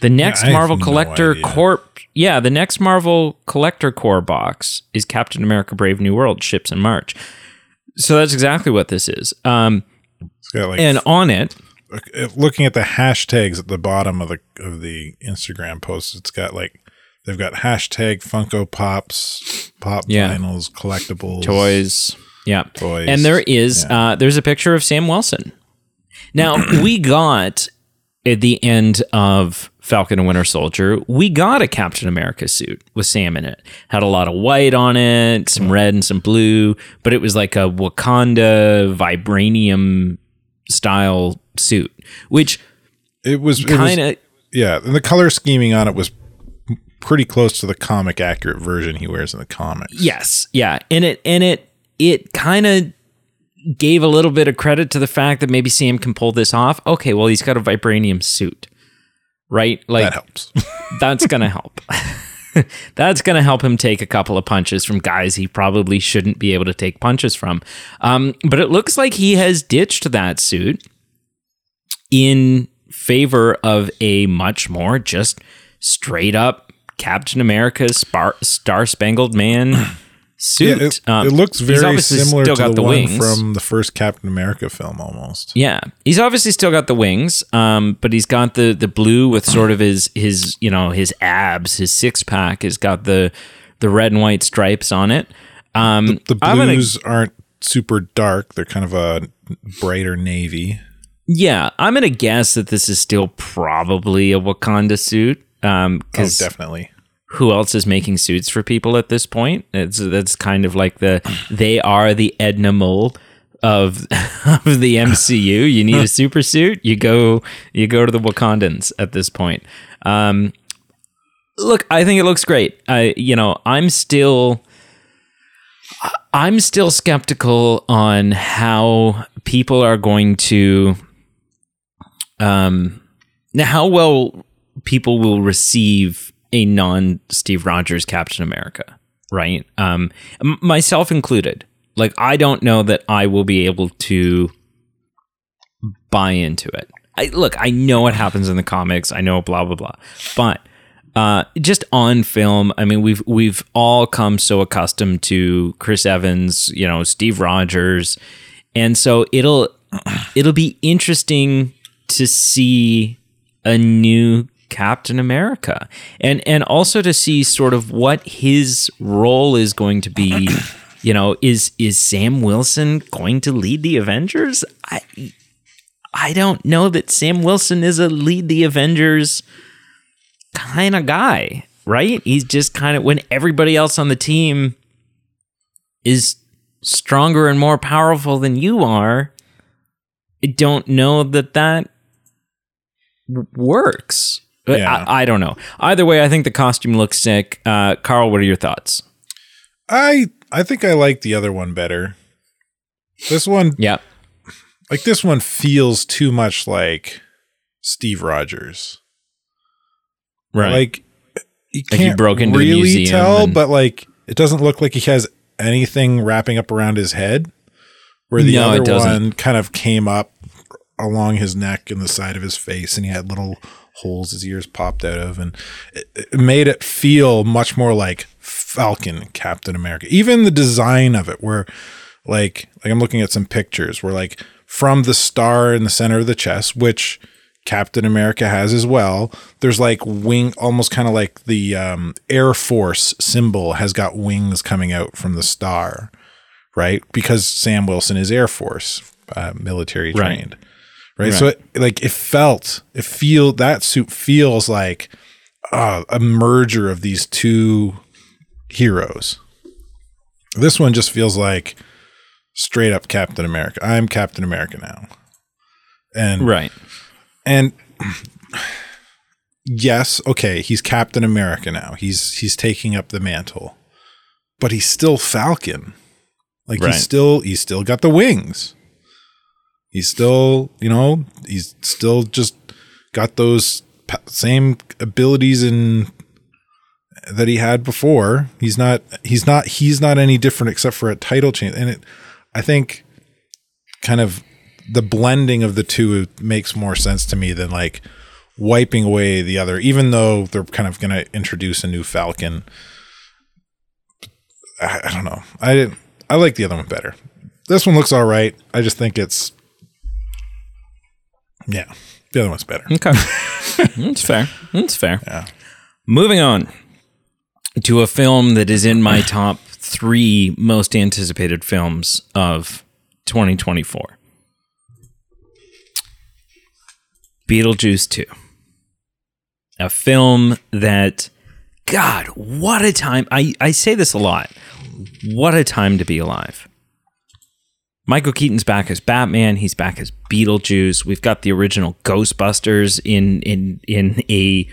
Speaker 2: The next
Speaker 3: have
Speaker 2: marvel collector
Speaker 3: idea.
Speaker 2: corp yeah the next marvel collector corps box is captain america brave new world ships in march. So that's exactly what this is. Um
Speaker 3: like
Speaker 2: and on it
Speaker 3: looking at the hashtags at the bottom of the of the Instagram post, it's got like they've got hashtag Funko Pops, pop
Speaker 2: Yeah.
Speaker 3: vinyls, collectibles,
Speaker 2: toys. Yeah.
Speaker 3: toys.
Speaker 2: And there is uh, there's a picture of Sam Wilson. Now we got at the end of Falcon and Winter Soldier, we got a Captain America suit with Sam in it. Had a lot of white on it, some red and some blue, but it was like a Wakanda vibranium style suit, which
Speaker 3: It was
Speaker 2: kind of
Speaker 3: yeah, and the color scheming on it was pretty close to the comic accurate version he wears in the comics.
Speaker 2: Yes, yeah, and it and it it kind of gave a little bit of credit to the fact that maybe Sam can pull this off. Okay, well he's got a vibranium suit, right? Like
Speaker 3: that helps.
Speaker 2: that's gonna help. that's gonna help him take a couple of punches from guys he probably shouldn't be able to take punches from. Um, but it looks like he has ditched that suit in favor of a much more just straight up Captain America Star Spangled Man suit.
Speaker 3: Yeah, it,
Speaker 2: Um,
Speaker 3: it looks very similar to the,
Speaker 2: the
Speaker 3: one
Speaker 2: wings.
Speaker 3: from the first Captain America film, almost.
Speaker 2: Yeah, he's obviously still got the wings, um, but he's got the the blue with sort of his his you know his abs, his six pack has got the the red and white stripes on it. Um,
Speaker 3: The
Speaker 2: gonna-
Speaker 3: blues aren't super dark; they're kind of a brighter navy.
Speaker 2: Yeah, I'm gonna guess that this is still probably a Wakanda suit. Um,
Speaker 3: Oh, definitely.
Speaker 2: who else is making suits for people at this point? It's that's kind of like the they are the Edna Mode of of the MCU. You need a super suit, you go you go to the Wakandans at this point. Um, look, I think it looks great. I you know I'm still. I'm still skeptical on how people are going to um now how well people will receive a non Steve Rogers Captain America, right? Um myself included. Like I don't know that I will be able to buy into it. I look, I know what happens in the comics, I know blah blah blah. But uh, just on film. I mean, we've we've all come so accustomed to Chris Evans, you know, Steve Rogers, and so it'll it'll be interesting to see a new Captain America, and and also to see sort of what his role is going to be. You know, is is Sam Wilson going to lead the Avengers? I I don't know that Sam Wilson is a lead the Avengers kind of guy, right? He's just kind of when everybody else on the team is stronger and more powerful than you are. I don't know that that works. Yeah. I, I, don't know. Either way, I think the costume looks sick. Uh, Carl, what are your thoughts?
Speaker 3: I I think I like the other one better. This one,
Speaker 2: yeah,
Speaker 3: like this one feels too much like Steve Rogers.
Speaker 2: Right.
Speaker 3: Like
Speaker 2: you can't like he broke into really
Speaker 3: tell, and- but like it doesn't look like he has anything wrapping up around his head. Where the no, other one kind of came up along his neck and the side of his face, and he had little holes his ears popped out of, and it, it made it feel much more like Falcon Captain America. Even the design of it, where like like I'm looking at some pictures where like from the star in the center of the chest, which Captain America has as well. There's like wing, almost kind of like the um, Air Force symbol has got wings coming out from the star, right? Because Sam Wilson is Air Force, uh, military trained, right. Right? So it, like it felt, it feel that suit feels like uh, a merger of these two heroes. This one just feels like straight up Captain America. I'm Captain America now. And
Speaker 2: right
Speaker 3: and yes, okay, he's Captain America now. He's he's taking up the mantle. But he's still Falcon. Like right. he's still he's still got the wings. He's still, you know, he's still just got those same abilities and that he had before. He's not he's not he's not any different except for a title change. And it I think kind of the blending of the two makes more sense to me than like wiping away the other, even though they're kind of going to introduce a new Falcon. I, I, don't know. I didn't. I like the other one better. This one looks all right. I just think it's yeah. The other one's better.
Speaker 2: Okay, that's fair. That's fair.
Speaker 3: Yeah.
Speaker 2: Moving on to a film that is in my top three most anticipated films of 2024. Beetlejuice 2. A film that, God, what a time. I, I say this a lot. What a time to be alive. Michael Keaton's back as Batman. He's back as Beetlejuice. We've got the original Ghostbusters in in in a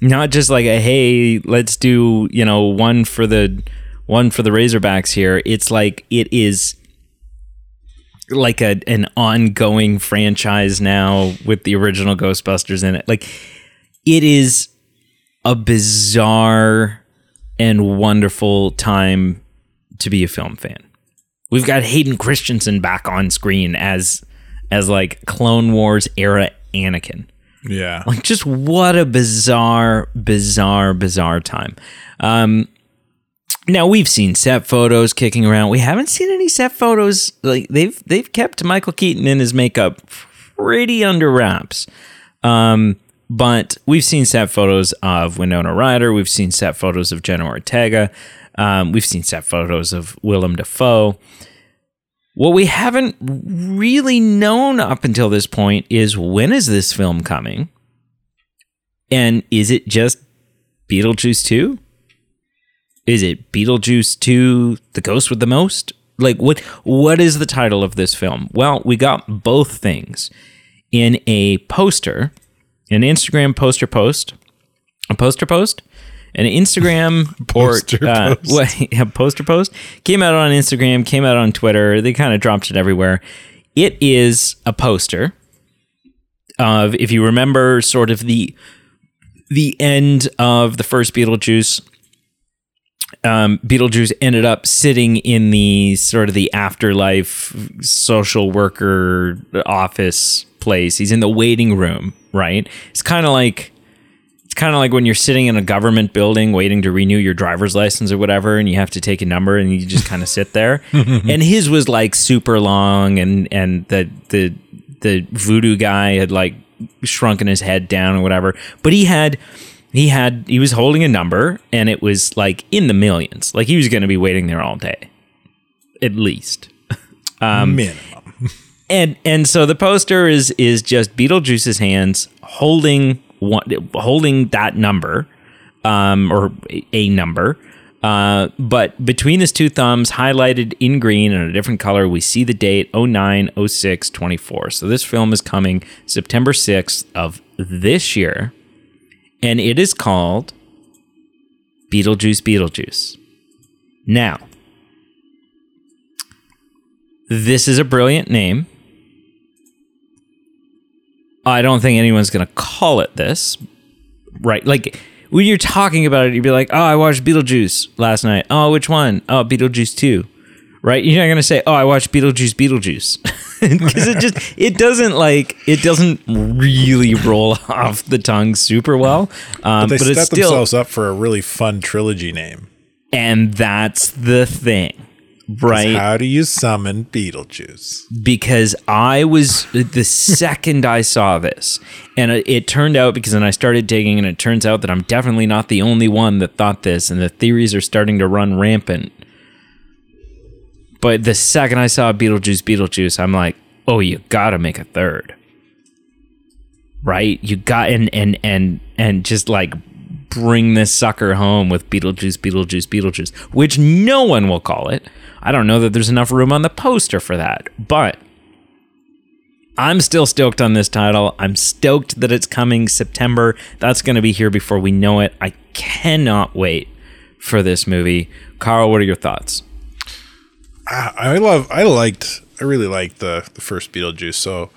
Speaker 2: not just like a hey, let's do you know one for the one for the Razorbacks here. It's like it is like a an ongoing franchise now with the original Ghostbusters in it. Like it is a bizarre and wonderful time to be a film fan. We've got Hayden Christensen back on screen as as like Clone Wars era Anakin.
Speaker 3: Yeah.
Speaker 2: Like just what a bizarre, bizarre, bizarre time. Um now we've seen set photos kicking around. We haven't seen any set photos. Like they've they've kept Michael Keaton in his makeup pretty under wraps. Um, but we've seen set photos of Winona Ryder. We've seen set photos of Jenna Ortega. Um, we've seen set photos of Willem Dafoe. What we haven't really known up until this point is when is this film coming? And is it just Beetlejuice 2? is it Beetlejuice 2 The Ghost with the Most? Like what what is the title of this film? Well, we got both things in a poster, an Instagram poster post, a poster post, an Instagram poster or uh, post. What, a poster post came out on Instagram, came out on Twitter. They kind of dropped it everywhere. It is a poster of, if you remember, sort of the the end of the first Beetlejuice um, Beetlejuice ended up sitting in the sort of the afterlife social worker office place. He's in the waiting room, right? It's kind of like It's kind of like when you're sitting in a government building waiting to renew your driver's license or whatever, and you have to take a number and you just kind of sit there. and his was like super long, and and the the the voodoo guy had like shrunken his head down or whatever. But he had he had he was holding a number, and it was like in the millions. Like he was going to be waiting there all day, at least. Um,
Speaker 3: Minimum.
Speaker 2: and and so the poster is is just Beetlejuice's hands holding one holding that number um or a number uh but between his two thumbs highlighted in green and a different color we see the date 09 06 24 so this film is coming September 6th of this year and it is called Beetlejuice Beetlejuice. Now this is a brilliant name I don't think anyone's going to call it this, right? Like when you're talking about it, you'd be like, "Oh, I watched Beetlejuice last night. Oh, which one? Oh, Beetlejuice two, right?" You're not going to say, "Oh, I watched Beetlejuice, Beetlejuice," because it just it doesn't like it doesn't really roll off the tongue super well. Um,
Speaker 3: They
Speaker 2: but
Speaker 3: set
Speaker 2: it's still,
Speaker 3: themselves up for a really fun trilogy name.
Speaker 2: and that's the thing, right?
Speaker 3: How do you summon Beetlejuice?
Speaker 2: because I was the second I saw this, and it, it turned out because then I started digging, and it turns out that I'm definitely not the only one that thought this, and the theories are starting to run rampant. But the second I saw Beetlejuice, Beetlejuice, I'm like, oh, you gotta make a third, right? You got and and and and just like bring this sucker home with Beetlejuice, Beetlejuice, Beetlejuice, which no one will call it. I don't know that there's enough room on the poster for that, but I'm still stoked on this title. I'm stoked that it's coming September. That's going to be here before we know it. I cannot wait for this movie. Carl, what are your thoughts?
Speaker 3: I love. I liked. I really liked the the first Beetlejuice. So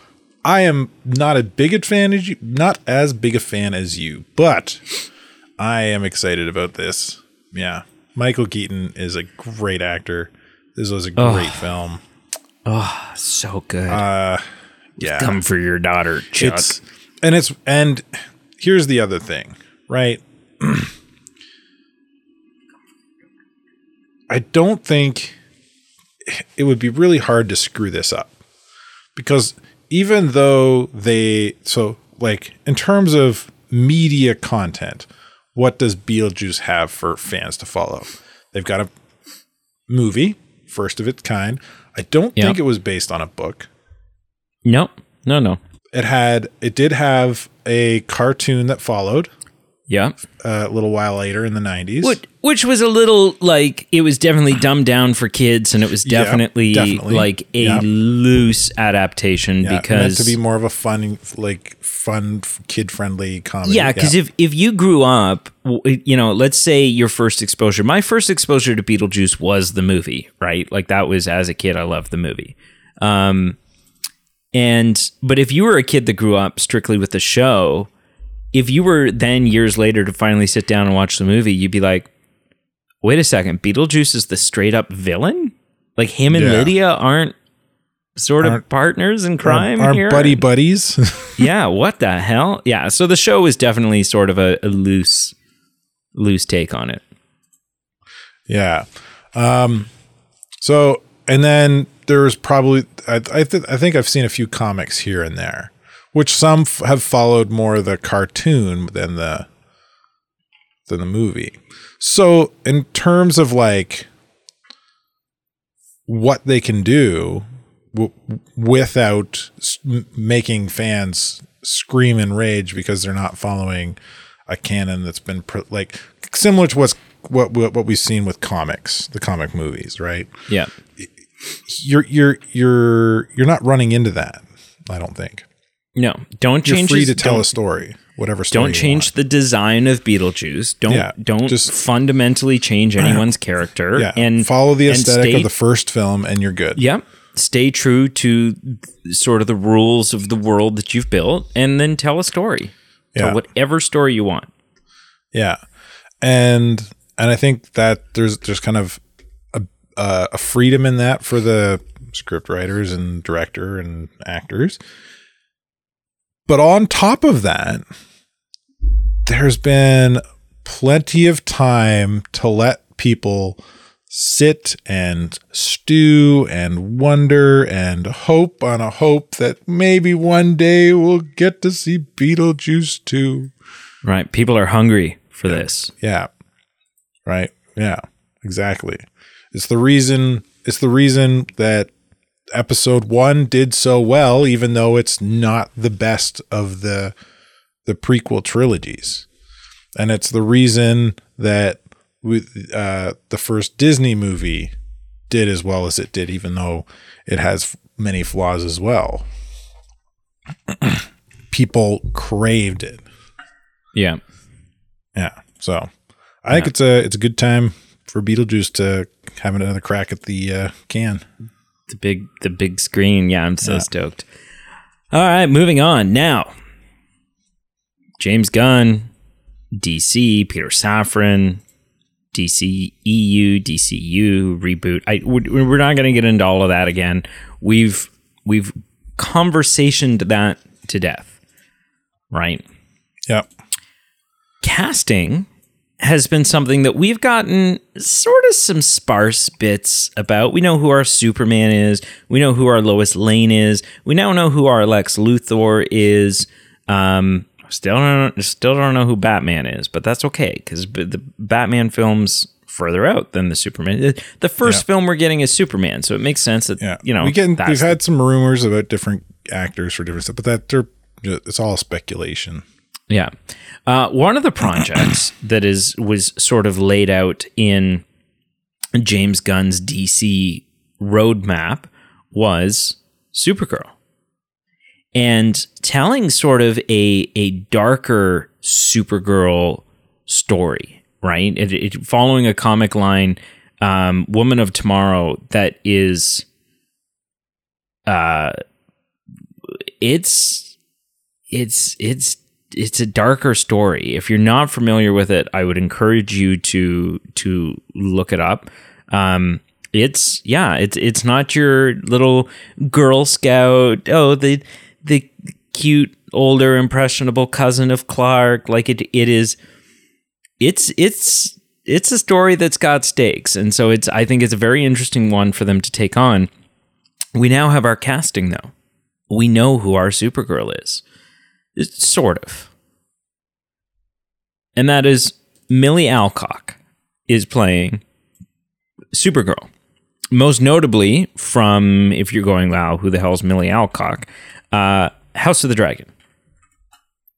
Speaker 3: I am not a big fan as you. Not as big a fan as you, but I am excited about this. Yeah, Michael Keaton is a great actor. This was a great film.
Speaker 2: Oh, so good.
Speaker 3: Uh, yeah,
Speaker 2: Come for your daughter, Chuck.
Speaker 3: it's and it's and here's the other thing, right? I don't think it would be really hard to screw this up because even though they so like in terms of media content, what does Beetlejuice have for fans to follow? They've got a movie, first of its kind. I don't
Speaker 2: Yeah.
Speaker 3: think it was based on a book.
Speaker 2: no, no, no.
Speaker 3: It had it did have a cartoon that followed
Speaker 2: Yeah.
Speaker 3: uh, a little while later in the 90s.
Speaker 2: Which, which was a little like it was definitely dumbed down for kids, and it was
Speaker 3: Yeah,
Speaker 2: definitely,
Speaker 3: definitely.
Speaker 2: like a
Speaker 3: Yeah.
Speaker 2: loose adaptation
Speaker 3: Yeah, meant
Speaker 2: because
Speaker 3: to be more of a fun like fun kid friendly comedy.
Speaker 2: Yeah, because if if you grew up, you know, let's say your first exposure, my first exposure to Beetlejuice was the movie, right? Like that was as a kid, I loved the movie. Um, and but if you were a kid that grew up strictly with the show, if you were then years later to finally sit down and watch the movie, you'd be like, wait a second, Beetlejuice is the straight up villain? Like him and
Speaker 3: Yeah.
Speaker 2: Lydia aren't sort of
Speaker 3: Aren't-
Speaker 2: partners in crime
Speaker 3: our
Speaker 2: here?
Speaker 3: buddy buddies.
Speaker 2: yeah, what the hell? Yeah, so the show is definitely sort of a, a loose, loose take on it.
Speaker 3: yeah. Um. So and then there's probably I I, th- I think I've seen a few comics here and there, which some f- have followed more the cartoon than the than the movie. So in terms of like what they can do w- without s- making fans scream in rage because they're not following a canon that's been pr- like similar to what's what what what we've seen with comics, the comic movies, right?
Speaker 2: Yeah,
Speaker 3: You're you're you're you're not running into that. I don't think
Speaker 2: no, don't
Speaker 3: you're
Speaker 2: change.
Speaker 3: free
Speaker 2: his-
Speaker 3: to tell a story, whatever. Story
Speaker 2: Don't change the design of Beetlejuice. Don't
Speaker 3: Yeah,
Speaker 2: don't
Speaker 3: just-
Speaker 2: fundamentally change anyone's character.
Speaker 3: Yeah,
Speaker 2: and
Speaker 3: follow the aesthetic
Speaker 2: stay-
Speaker 3: of the first film, and you're good.
Speaker 2: Yep. Stay true to sort of the rules of the world that you've built, and then tell a story.
Speaker 3: Yeah.
Speaker 2: Tell whatever story you want.
Speaker 3: Yeah, and and I think that there's there's kind of a uh, a freedom in that for the script writers and director and actors. But on top of that, there's been plenty of time to let people sit and stew and wonder and hope on a hope that maybe one day we'll get to see Beetlejuice too.
Speaker 2: Right. People are hungry for this.
Speaker 3: Yeah. Right. Yeah. Exactly. It's the reason it's the reason that episode 1 did so well even though it's not the best of the the prequel trilogies. And it's the reason that with uh, the first Disney movie did as well as it did, even though it has many flaws as well. People craved it.
Speaker 2: Yeah.
Speaker 3: Yeah. So I think it's a it's a good time for Beetlejuice to have another crack at the uh, can.
Speaker 2: The big the big screen. Yeah, I'm so stoked. All right, moving on. Now, James Gunn, DC, Peter Safran, DC EU, DCU reboot. I we're we're not going to get into all of that again. We've we've conversationed that to death. Right?
Speaker 3: Yep.
Speaker 2: casting has been something that we've gotten sort of some sparse bits about. We know who our Superman is. We know who our Lois Lane is. We now know who our Lex Luthor is. Um, still don't still don't know who Batman is, but that's okay because the Batman films further out than the Superman. The first
Speaker 3: Yeah.
Speaker 2: film we're getting is Superman, so it makes sense that
Speaker 3: Yeah.
Speaker 2: you know
Speaker 3: we get we've had some rumors about different actors for different stuff, but that they're it's all speculation.
Speaker 2: Yeah. Uh, one of the projects that is was sort of laid out in James Gunn's DC roadmap was Supergirl. And telling sort of a a darker Supergirl story, right? It, it, following a comic line, um, Woman of Tomorrow, that is, uh, it's it's it's it's a darker story. If you're not familiar with it, I would encourage you to to look it up. Um, it's yeah, it's it's not your little Girl Scout. Oh, the the cute older impressionable cousin of Clark. Like it it is. It's it's it's a story that's got stakes, and so it's I think it's a very interesting one for them to take on. We now have our casting though. We know who our Supergirl is. Sort of. And that is Millie Alcock is playing Supergirl. Most notably from, if you're going, wow, who the hell is Millie Alcock? Uh, House of the Dragon.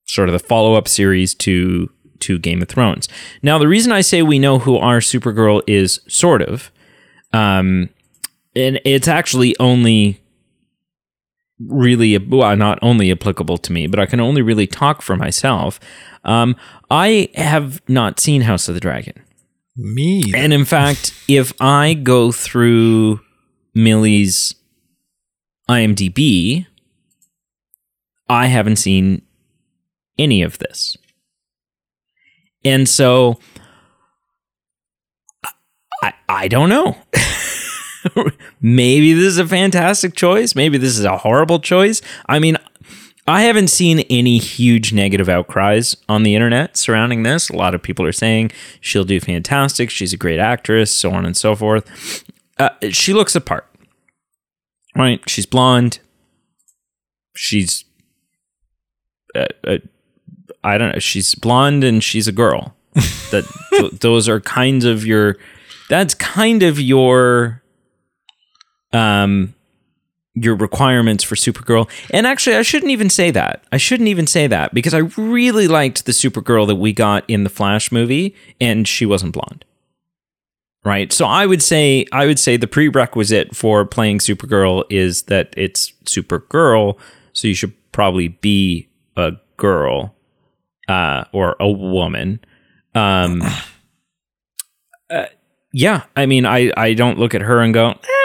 Speaker 2: Sort of the follow up series to, to Game of Thrones. Now, the reason I say we know who our Supergirl is, sort of, um, and it's actually only really well not only applicable to me but i can only really talk for myself. Um, i have not seen house of the dragon.
Speaker 3: Me, either.
Speaker 2: and in fact if i go through millie's imdb i haven't seen any of this. And so i, I don't know maybe this is a fantastic choice. Maybe this is a horrible choice. I mean, I haven't seen any huge negative outcries on the internet surrounding this. A lot of people are saying she'll do fantastic. She's a great actress, so on and so forth. Uh, she looks the part, right? She's blonde. She's, uh, uh, I don't know. She's blonde and she's a girl. that th- those are kinds of your. That's kind of your um your requirements for Supergirl. And actually, I shouldn't even say that. I shouldn't even say that because I really liked the Supergirl that we got in the Flash movie, and she wasn't blonde. Right. So I would say I would say the prerequisite for playing Supergirl is that it's Supergirl. So you should probably be a girl uh, or a woman. Um, uh, yeah, I mean, I I don't look at her and go, eh,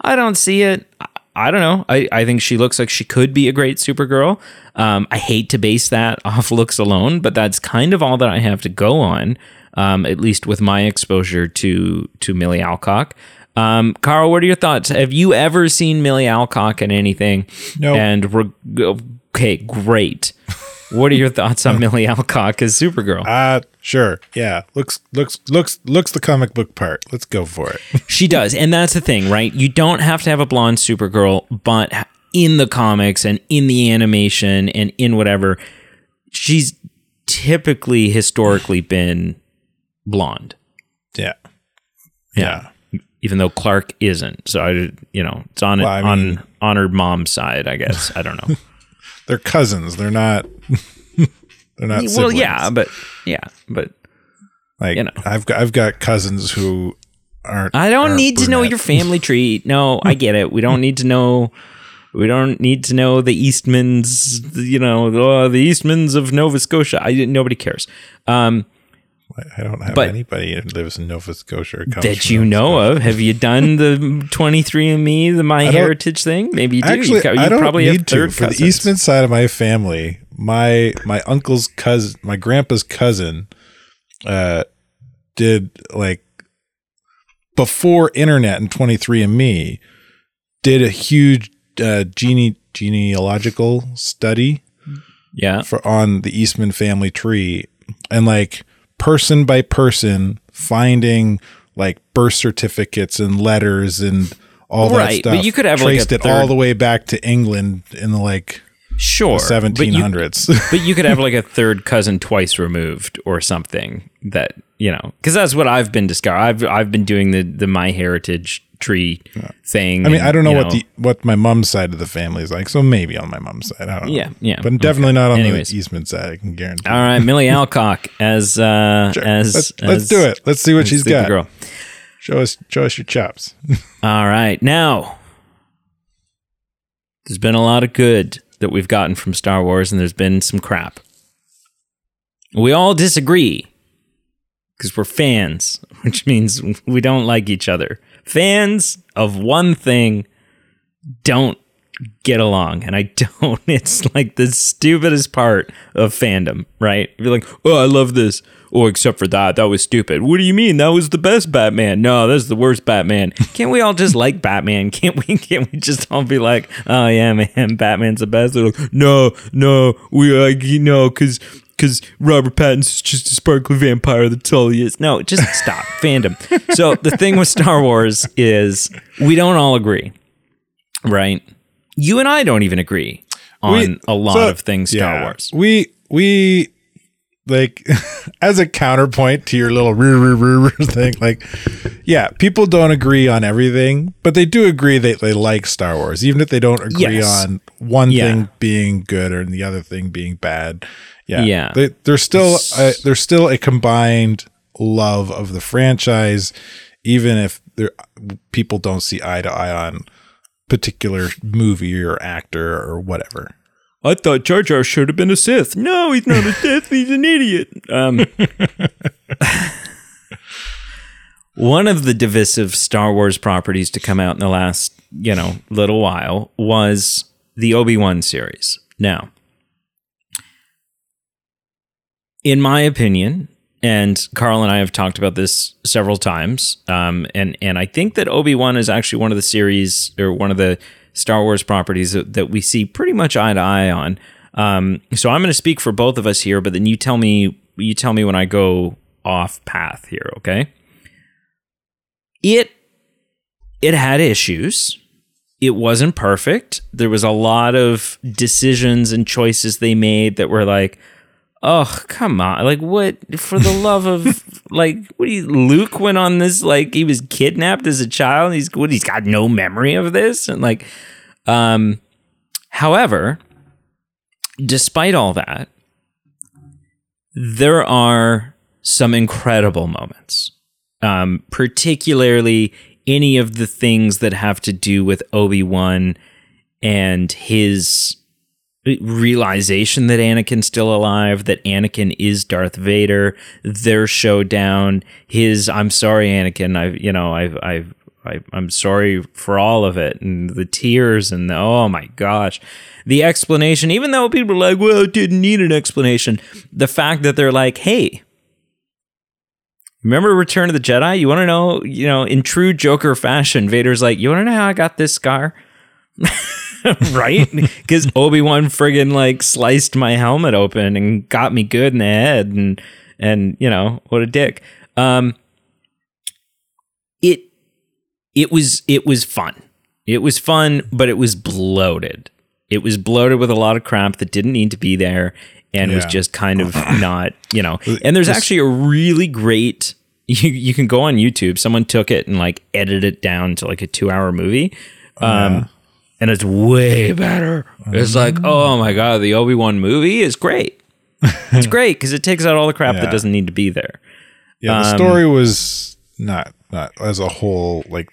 Speaker 2: I don't see it. I, don't know. I, I think she looks like she could be a great Supergirl. Um, I hate to base that off looks alone, but that's kind of all that I have to go on. Um, at least with my exposure to to Millie Alcock. Um, Carl, what are your thoughts? Have you ever seen Millie Alcock in anything?
Speaker 3: No.
Speaker 2: And re- okay, great. What are your thoughts on Millie Alcock as Supergirl?
Speaker 3: Uh sure. Yeah. Looks looks looks looks the comic book part. Let's go for it.
Speaker 2: She does, and that's the thing, right? You don't have to have a blonde Supergirl, but in the comics and in the animation and in whatever, she's typically historically been blonde.
Speaker 3: yeah.
Speaker 2: Yeah. Even though Clark isn't, so I, you know, it's on
Speaker 3: Well, I mean-
Speaker 2: on on her mom's side, I guess. I don't know.
Speaker 3: They're cousins. They're not they're not
Speaker 2: well,
Speaker 3: siblings.
Speaker 2: yeah, but yeah, but
Speaker 3: Like
Speaker 2: you know.
Speaker 3: I've got I've got cousins who aren't
Speaker 2: I don't
Speaker 3: aren't
Speaker 2: need to know your family tree. No, I get it. We don't need to know. We don't need to know the Eastmans. You know, the, the Eastmans of Nova Scotia. I nobody cares. Um,
Speaker 3: I don't have
Speaker 2: but-
Speaker 3: anybody who lives in Nova Scotia or comes
Speaker 2: that you
Speaker 3: Nova
Speaker 2: know
Speaker 3: Scotia.
Speaker 2: of. Have you done the twenty three and Me, the My Heritage thing? Maybe you do.
Speaker 3: Actually,
Speaker 2: you, you
Speaker 3: I don't
Speaker 2: probably
Speaker 3: need
Speaker 2: have
Speaker 3: to. For the. Eastman side of my family, my my uncle's cousin, my grandpa's cousin, uh, did like before internet and twenty three and Me, did a huge uh, gene genealogical study
Speaker 2: Yeah,
Speaker 3: for on the Eastman family tree and like person by person finding like birth certificates and letters and all that
Speaker 2: Right, but
Speaker 3: stuff.
Speaker 2: you could have, like,
Speaker 3: traced it all the way back to England in the like
Speaker 2: sure.
Speaker 3: 1700s.
Speaker 2: but you could have like a third cousin twice removed or something that you know because that's what I've been discovering. I've I've been doing the the My Heritage tree thing.
Speaker 3: I mean,
Speaker 2: and,
Speaker 3: I don't know
Speaker 2: you
Speaker 3: what the what my mom's side of the family is like, so maybe on my mom's side, I don't know.
Speaker 2: Yeah, yeah,
Speaker 3: but definitely not on
Speaker 2: Anyways.
Speaker 3: the Eastman side. I can guarantee.
Speaker 2: All right, Millie Alcock as uh as
Speaker 3: let's,
Speaker 2: as,
Speaker 3: let's do it. Let's see what she's got.
Speaker 2: Supergirl.
Speaker 3: Show us, show us your chops.
Speaker 2: All right, now there's been a lot of good that we've gotten from Star Wars, and there's been some crap. We all disagree because we're fans, which means we don't like each other. Fans of one thing don't get along, and I don't. It's like the stupidest part of fandom, right? You're like, oh, I love this. Oh, except for that, that was stupid. What do you mean? That was the best Batman. No, that's the worst Batman. Can't we all just like Batman? Can't we? Can't we just all be like, oh yeah, man, Batman's the best? Like, no, no, we like, you know, because because Robert Pattinson's just a sparkly vampire. That's all he is. No, just stop fandom. So the thing with Star Wars is we don't all agree, right? You and I don't even agree on
Speaker 3: We-
Speaker 2: a lot
Speaker 3: so-
Speaker 2: of things Star
Speaker 3: yeah,
Speaker 2: Wars.
Speaker 3: We we like as a counterpoint to your little rear rear rear thing. Like, yeah, people don't agree on everything, but they do agree that they like Star Wars, even if they don't agree
Speaker 2: Yes.
Speaker 3: on one
Speaker 2: Yeah.
Speaker 3: thing being good or the other thing being bad. Yeah,
Speaker 2: Yeah.
Speaker 3: They, there's still a, uh, there's still a combined love of the franchise, even if there people don't see eye to eye on particular movie or actor or whatever.
Speaker 2: I thought Jar Jar should have been a Sith. No, he's not a Sith. He's an idiot. Um, one of the divisive Star Wars properties to come out in the last, you know, little while was the Obi Wan series. Now, in my opinion, and Carl and I have talked about this several times, um, and and I think that Obi Wan is actually one of the series or one of the Star Wars properties that, that we see pretty much eye to eye on. Um, so I'm going to speak for both of us here, but then you tell me you tell me when I go off path here, okay? It it had issues. It wasn't perfect. There was a lot of decisions and choices they made that were like, oh come on. Like what for the love of like what do you luke went on this like he was kidnapped as a child he's what he's got no memory of this? And like um however despite all that there are some incredible moments um particularly any of the things that have to do with obi-wan and his realization that Anakin's still alive, that Anakin is Darth Vader, their showdown, his I'm sorry, Anakin, I've you know, I've I've I, I'm sorry for all of it, and the tears, and the, oh my gosh, the explanation. Even though people are like, "Well, it didn't need an explanation," the fact that they're like, "Hey, remember Return of the Jedi? You want to know? You know, in true Joker fashion, Vader's like, "You want to know how I got this scar?" right? Because Obi Wan friggin' like sliced my helmet open and got me good in the head, and and you know what a dick. Um, it it was it was fun. It was fun, but it was bloated. It was bloated with a lot of crap that didn't need to be there, and was just kind of not, you know. And there's actually a really great. You you can go on YouTube. Someone took it and like edited it down to like a two hour movie. Um, and it's way better. It's like, oh my god, the Obi Wan movie is great. It's great because it takes out all the crap
Speaker 3: Yeah.
Speaker 2: that doesn't need to be there.
Speaker 3: Yeah, the
Speaker 2: Um,
Speaker 3: story was not not as a whole like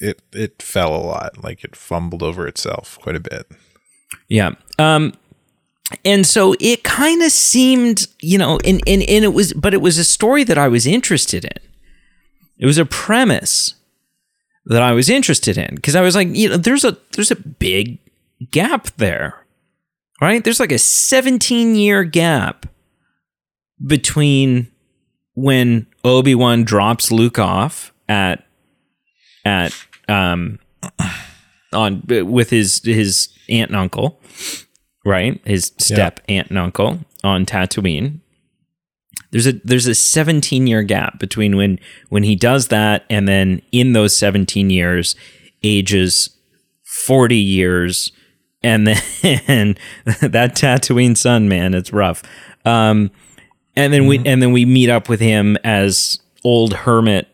Speaker 3: it it fell a lot. Like it fumbled over itself quite a bit.
Speaker 2: Yeah. Um, and so it kind of seemed, you know, and, and and it was, but it was a story that I was interested in. It was a premise that I was interested in because I was like, you know, there's a there's a big gap there, right? There's like a 17 year gap between when Obi Wan drops Luke off at at um on with his his aunt and uncle, right? His step aunt and uncle on Tatooine. There's a there's a 17 year gap between when when he does that and then in those 17 years ages 40 years and then that Tatooine sun man it's rough. Um and then we and then we meet up with him as old hermit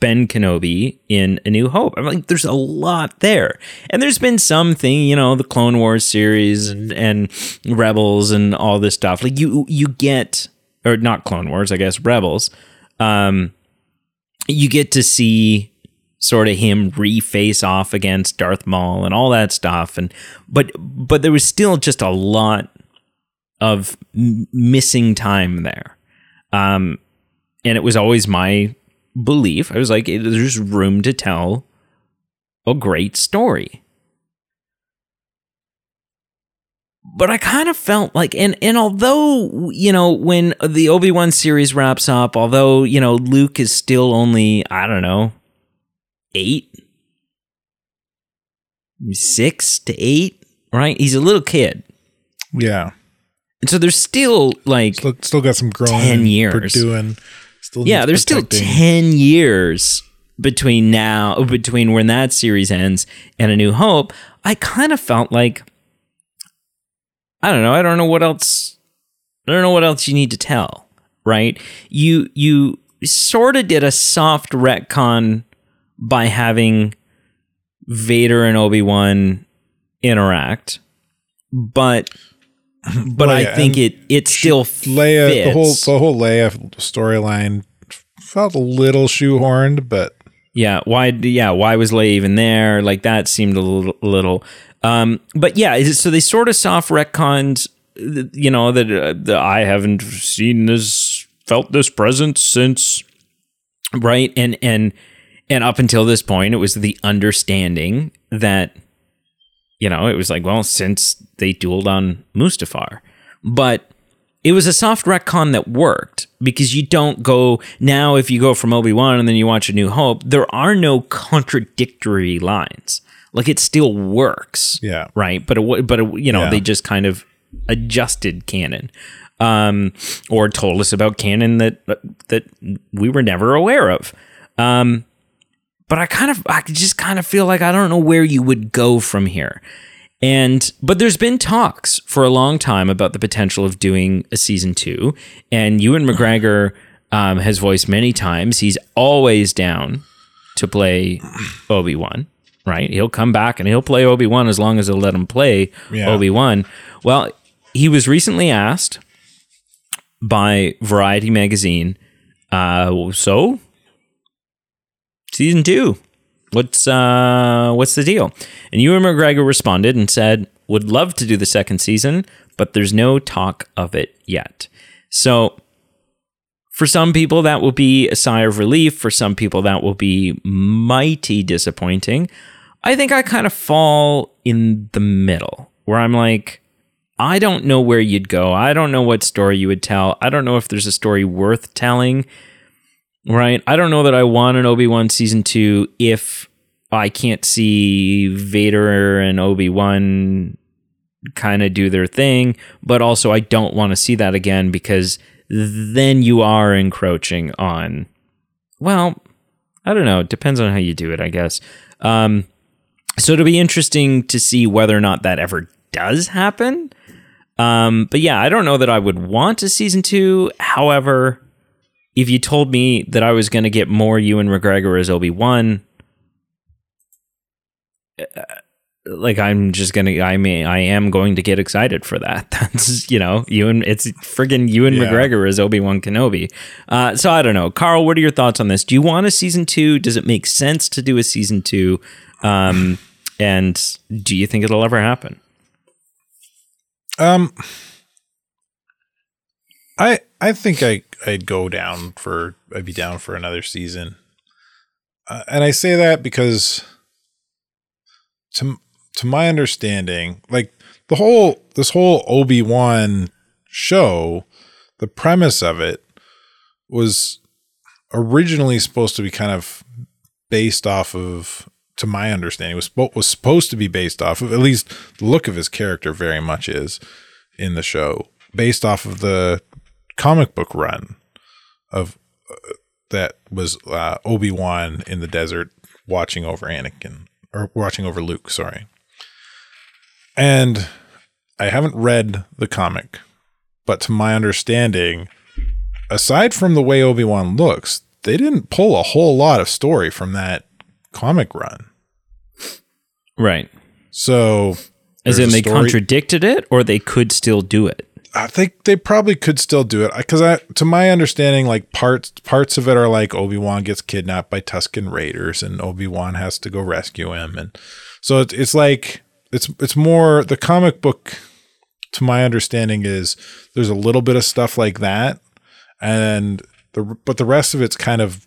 Speaker 2: Ben Kenobi in A New Hope. I'm like, there's a lot there, and there's been something, you know, the Clone Wars series and and Rebels and all this stuff. Like you you get or not Clone Wars, I guess Rebels. Um, you get to see sort of him reface off against Darth Maul and all that stuff, and but but there was still just a lot of m- missing time there. Um, and it was always my belief. I was like, there's room to tell a great story. But I kind of felt like, and and although you know when the Obi Wan series wraps up, although you know Luke is still only I don't know eight, six to eight, right? He's a little kid,
Speaker 3: Yeah,
Speaker 2: and so there's still like
Speaker 3: still, still got some growing
Speaker 2: 10
Speaker 3: and
Speaker 2: years.
Speaker 3: doing. Still
Speaker 2: yeah, there's still 10 years between now, between when that series ends and A New Hope. I kind of felt like, I don't know, I don't know what else, I don't know what else you need to tell, right? You, you sort of did a soft retcon by having Vader and Obi-Wan interact, but, but
Speaker 3: Well,
Speaker 2: I think it, it still
Speaker 3: Leia,
Speaker 2: fits.
Speaker 3: the whole the whole Leia storyline felt a little shoehorned, but
Speaker 2: Yeah, why? Yeah, why was Leia even there? Like that seemed a little. little. Um, but yeah, so they sort of soft retconned. uh, You know that uh, the, I haven't seen this, felt this presence since, right? And and and up until this point, it was the understanding that, you know, it was like, well, since they dueled on Mustafar, but it was a soft retcon that worked because you don't go now if you go from Obi-Wan and then you watch A New Hope, there are no contradictory lines. Like it still works.
Speaker 3: Yeah.
Speaker 2: Right. But it, but it, you know,
Speaker 3: Yeah.
Speaker 2: they just kind of adjusted canon. Um, or told us about canon that that we were never aware of. Um, but I kind of I just kind of feel like I don't know where you would go from here. And but there's been talks for a long time about the potential of doing a season two, and Ewan McGregor um, has voiced many times he's always down to play Obi Wan. Right, he'll come back and he'll play Obi Wan as long as they'll let him play
Speaker 3: Yeah.
Speaker 2: Obi Wan. Well, he was recently asked by Variety magazine, uh, so season two. What's uh what's the deal? And Ewan McGregor responded and said, "Would love to do the second season, but there's no talk of it yet." So for some people that will be a sigh of relief, for some people that will be mighty disappointing. I think I kind of fall in the middle where I'm like I don't know where you'd go. I don't know what story you would tell. I don't know if there's a story worth telling right? I don't know that I want an Obi Wan season two if I can't see Vader and Obi Wan kind of do their thing, but also I don't want to see that again because then you are encroaching on. Well, I don't know. It depends on how you do it, I guess. Um, so it'll be interesting to see whether or not that ever does happen. Um, but yeah, I don't know that I would want a season two. However, if you told me that I was going to get more Ewan McGregor as Obi Wan, uh, like I'm just gonna, I mean, I am going to get excited for that. That's you know, Ewan, it's friggin' Ewan
Speaker 3: Yeah.
Speaker 2: McGregor as Obi Wan Kenobi. Uh, so I don't know, Carl. What are your thoughts on this? Do you want a season two? Does it make sense to do a season two? Um, and do you think it'll ever happen?
Speaker 3: Um, I I think I I'd go down for I'd be down for another season, uh, and I say that because to to my understanding, like the whole this whole Obi Wan show, the premise of it was originally supposed to be kind of based off of to my understanding was was supposed to be based off of at least the look of his character very much is in the show based off of the comic book run of uh, that was uh, Obi-Wan in the desert watching over Anakin or watching over Luke sorry and I haven't read the comic but to my understanding aside from the way Obi-Wan looks they didn't pull a whole lot of story from that comic run
Speaker 2: Right.
Speaker 3: so
Speaker 2: As in they
Speaker 3: story-
Speaker 2: contradicted it, or they could still do it.
Speaker 3: I think they probably could still do it because I, to my understanding, like parts parts of it are like Obi Wan gets kidnapped by Tusken Raiders and Obi Wan has to go rescue him, and so it's it's like it's it's more the comic book. To my understanding, is there's a little bit of stuff like that, and the but the rest of it's kind of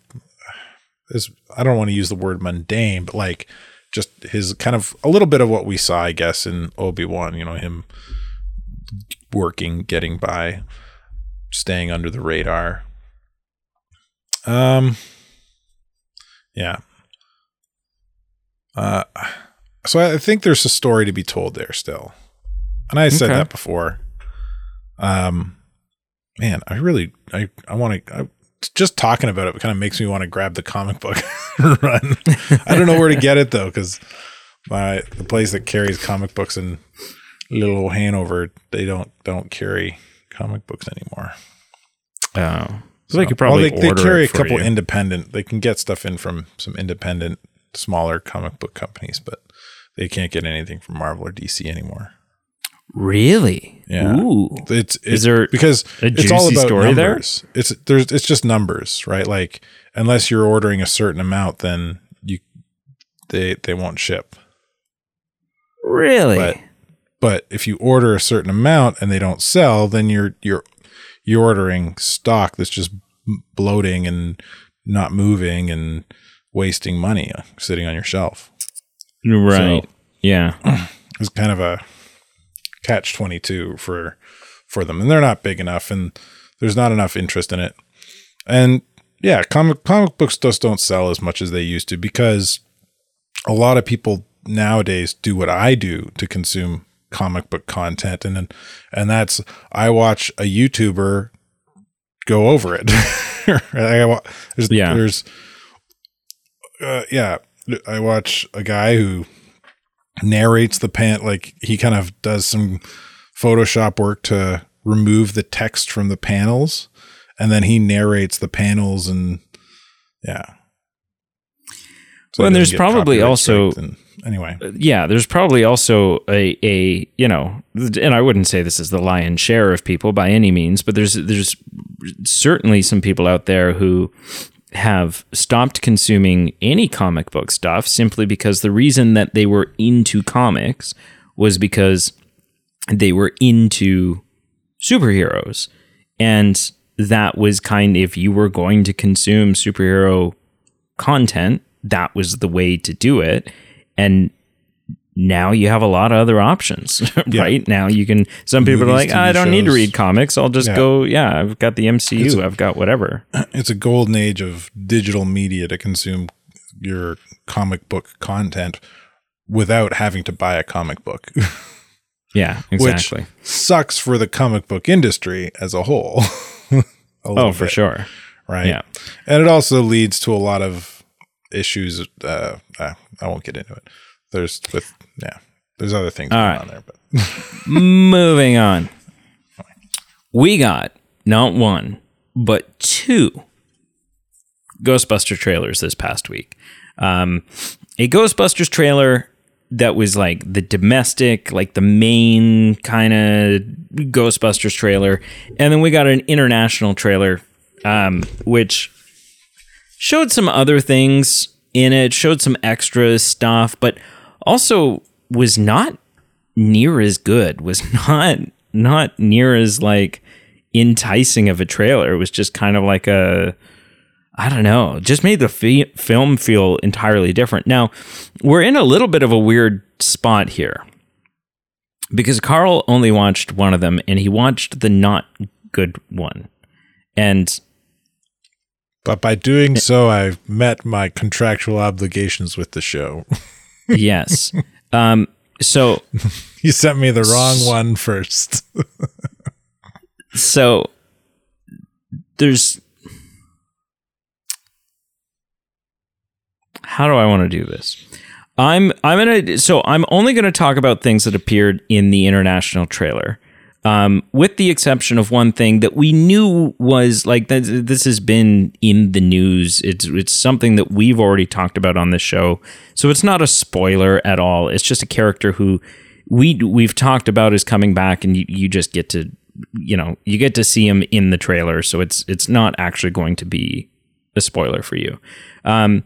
Speaker 3: is I don't want to use the word mundane, but like just his kind of a little bit of what we saw, I guess, in Obi Wan. You know him working, getting by, staying under the radar. Um, yeah. Uh, so I think there's a story to be told there still, and I said
Speaker 2: Okay.
Speaker 3: that before. Um, man, I really, I, I want to. Just talking about it kind of makes me want to grab the comic book and run. I don't know where to get it though, because my the place that carries comic books in Little Hanover, they don't don't carry comic books anymore.
Speaker 2: Oh, so they could probably
Speaker 3: well, they, they carry
Speaker 2: it
Speaker 3: a couple
Speaker 2: you.
Speaker 3: independent. They can get stuff in from some independent, smaller comic book companies, but they can't get anything from Marvel or DC anymore.
Speaker 2: really?
Speaker 3: Yeah.
Speaker 2: Ooh.
Speaker 3: It's, it's
Speaker 2: Is there
Speaker 3: because
Speaker 2: a
Speaker 3: it's all about
Speaker 2: story there?
Speaker 3: numbers. It's there's it's just numbers, right? Like unless you're ordering a certain amount, then you they they won't ship.
Speaker 2: Really?
Speaker 3: But but if you order a certain amount and they don't sell, then you're you're you're ordering stock that's just bloating and not moving and wasting money uh, sitting on your shelf.
Speaker 2: right.
Speaker 3: So-
Speaker 2: yeah.
Speaker 3: It's kind of a catch twenty two for for them, and they're not big enough, and there's not enough interest in it. And yeah, comic comic books just don't sell as much as they used to because a lot of people nowadays do what I do to consume comic book content, and then and that's I watch a YouTuber go over it. I there's,
Speaker 2: Yeah.
Speaker 3: there's uh, yeah, I watch a guy who narrates the pant like he kind of does some Photoshop work to remove the text from the panels, and then he narrates the panels and yeah. So
Speaker 2: Well, and there's probably also-
Speaker 3: and- anyway.
Speaker 2: Uh, yeah, there's probably also a a you know, and I wouldn't say this is the lion's share of people by any means, but there's there's certainly some people out there who have stopped consuming any comic book stuff simply because the reason that they were into comics was because they were into superheroes and that was kind if you were going to consume superhero content that was the way to do it and now you have a lot of other options right now you can some people are
Speaker 3: Movies,
Speaker 2: like i don't need to read comics i'll just
Speaker 3: Yeah.
Speaker 2: go yeah i've got the mcu i've got whatever
Speaker 3: It's a golden age of digital media to consume your comic book content without having to buy a comic book.
Speaker 2: Yeah, exactly.
Speaker 3: Which sucks for the comic book industry as a whole.
Speaker 2: a oh, for bit, sure.
Speaker 3: Right. Yeah. And it also leads to a lot of issues. Uh, uh, I won't get into it. There's with, yeah, there's other things All going right. on there, but
Speaker 2: moving on. We got not one, but two Ghostbuster trailers this past week. Um, a Ghostbusters trailer that was like the domestic, like the main kind of Ghostbusters trailer, and then we got an international trailer, um, which showed some other things in it, showed some extra stuff, but also was not near as good. Was not not near as like enticing of a trailer. It was just kind of like a I don't know, just made the fi- film feel entirely different. Now, we're in a little bit of a weird spot here because Carl only watched one of them and he watched the not good one. And
Speaker 3: but by doing so, I've met my contractual obligations with the show.
Speaker 2: yes. Um, so
Speaker 3: you sent me the wrong one first.
Speaker 2: so there's how do I want to do this? I'm I'm gonna so I'm only gonna talk about things that appeared in the international trailer. Um, with the exception of one thing that we knew was like this has been in the news. It's it's something that we've already talked about on this show, so it's not a spoiler at all. It's just a character who we we've talked about is coming back, and you, you just get to you know you get to see him in the trailer, so it's it's not actually going to be a spoiler for you. Um,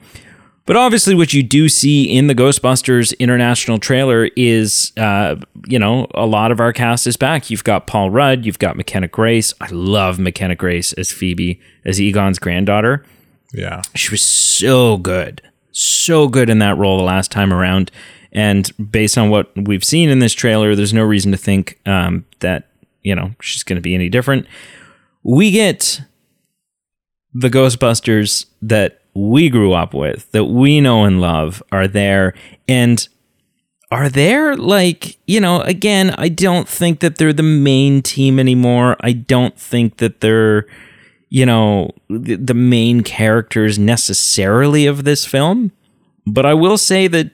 Speaker 2: but obviously, what you do see in the Ghostbusters international trailer is, uh, you know, a lot of our cast is back. You've got Paul Rudd, you've got McKenna Grace. I love McKenna Grace as Phoebe, as Egon's granddaughter.
Speaker 3: Yeah.
Speaker 2: She was so good, so good in that role the last time around. And based on what we've seen in this trailer, there's no reason to think um, that, you know, she's going to be any different. We get the Ghostbusters that we grew up with, that we know and love, are there. And are there like, you know, again, I don't think that they're the main team anymore. I don't think that they're, you know, the, main characters necessarily of this film. But I will say that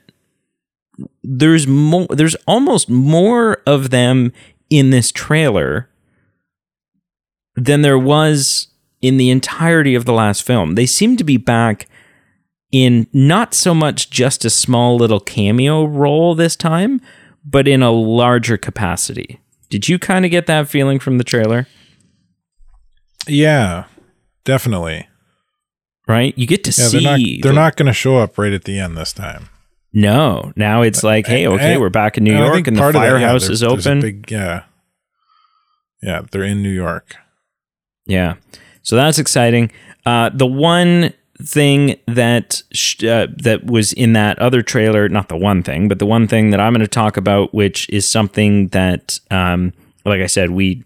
Speaker 2: there's more there's almost more of them in this trailer than there was in the entirety of the last film. They seem to be back in not so much just a small little cameo role this time, but in a larger capacity. Did you kind of get that feeling from the trailer?
Speaker 3: Yeah, definitely.
Speaker 2: Right? You get to yeah, see.
Speaker 3: They're not, they're not going to show up right at the end this time.
Speaker 2: No. Now it's like, hey, okay, and, we're back in New York and the firehouse that, yeah, is open.
Speaker 3: Big, yeah. Yeah, they're in New York.
Speaker 2: Yeah. So that's exciting. Uh, the one thing that sh- uh, that was in that other trailer, not the one thing, but the one thing that I'm going to talk about, which is something that, um, like I said, we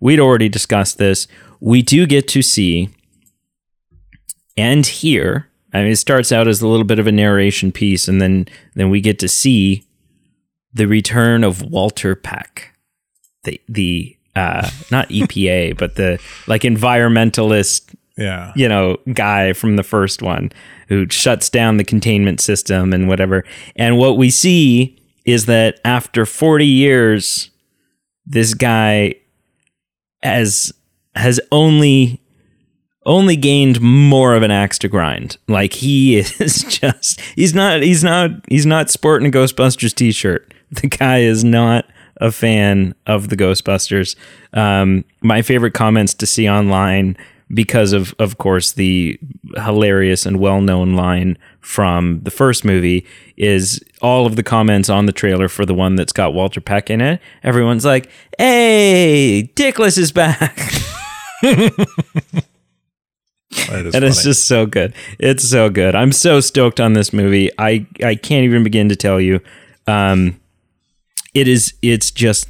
Speaker 2: we'd already discussed this. We do get to see and hear. I mean, it starts out as a little bit of a narration piece, and then then we get to see the return of Walter Peck, the the uh, not EPA, but the like environmentalist,
Speaker 3: yeah,
Speaker 2: you know, guy from the first one who shuts down the containment system and whatever. And what we see is that after 40 years, this guy has has only only gained more of an axe to grind. Like he is just he's not he's not he's not sporting a Ghostbusters t-shirt. The guy is not a fan of the Ghostbusters. Um, my favorite comments to see online because of of course the hilarious and well-known line from the first movie is all of the comments on the trailer for the one that's got Walter Peck in it. Everyone's like, "Hey, Dickless is back." and funny. it's just so good. It's so good. I'm so stoked on this movie. I I can't even begin to tell you. Um, it is it's just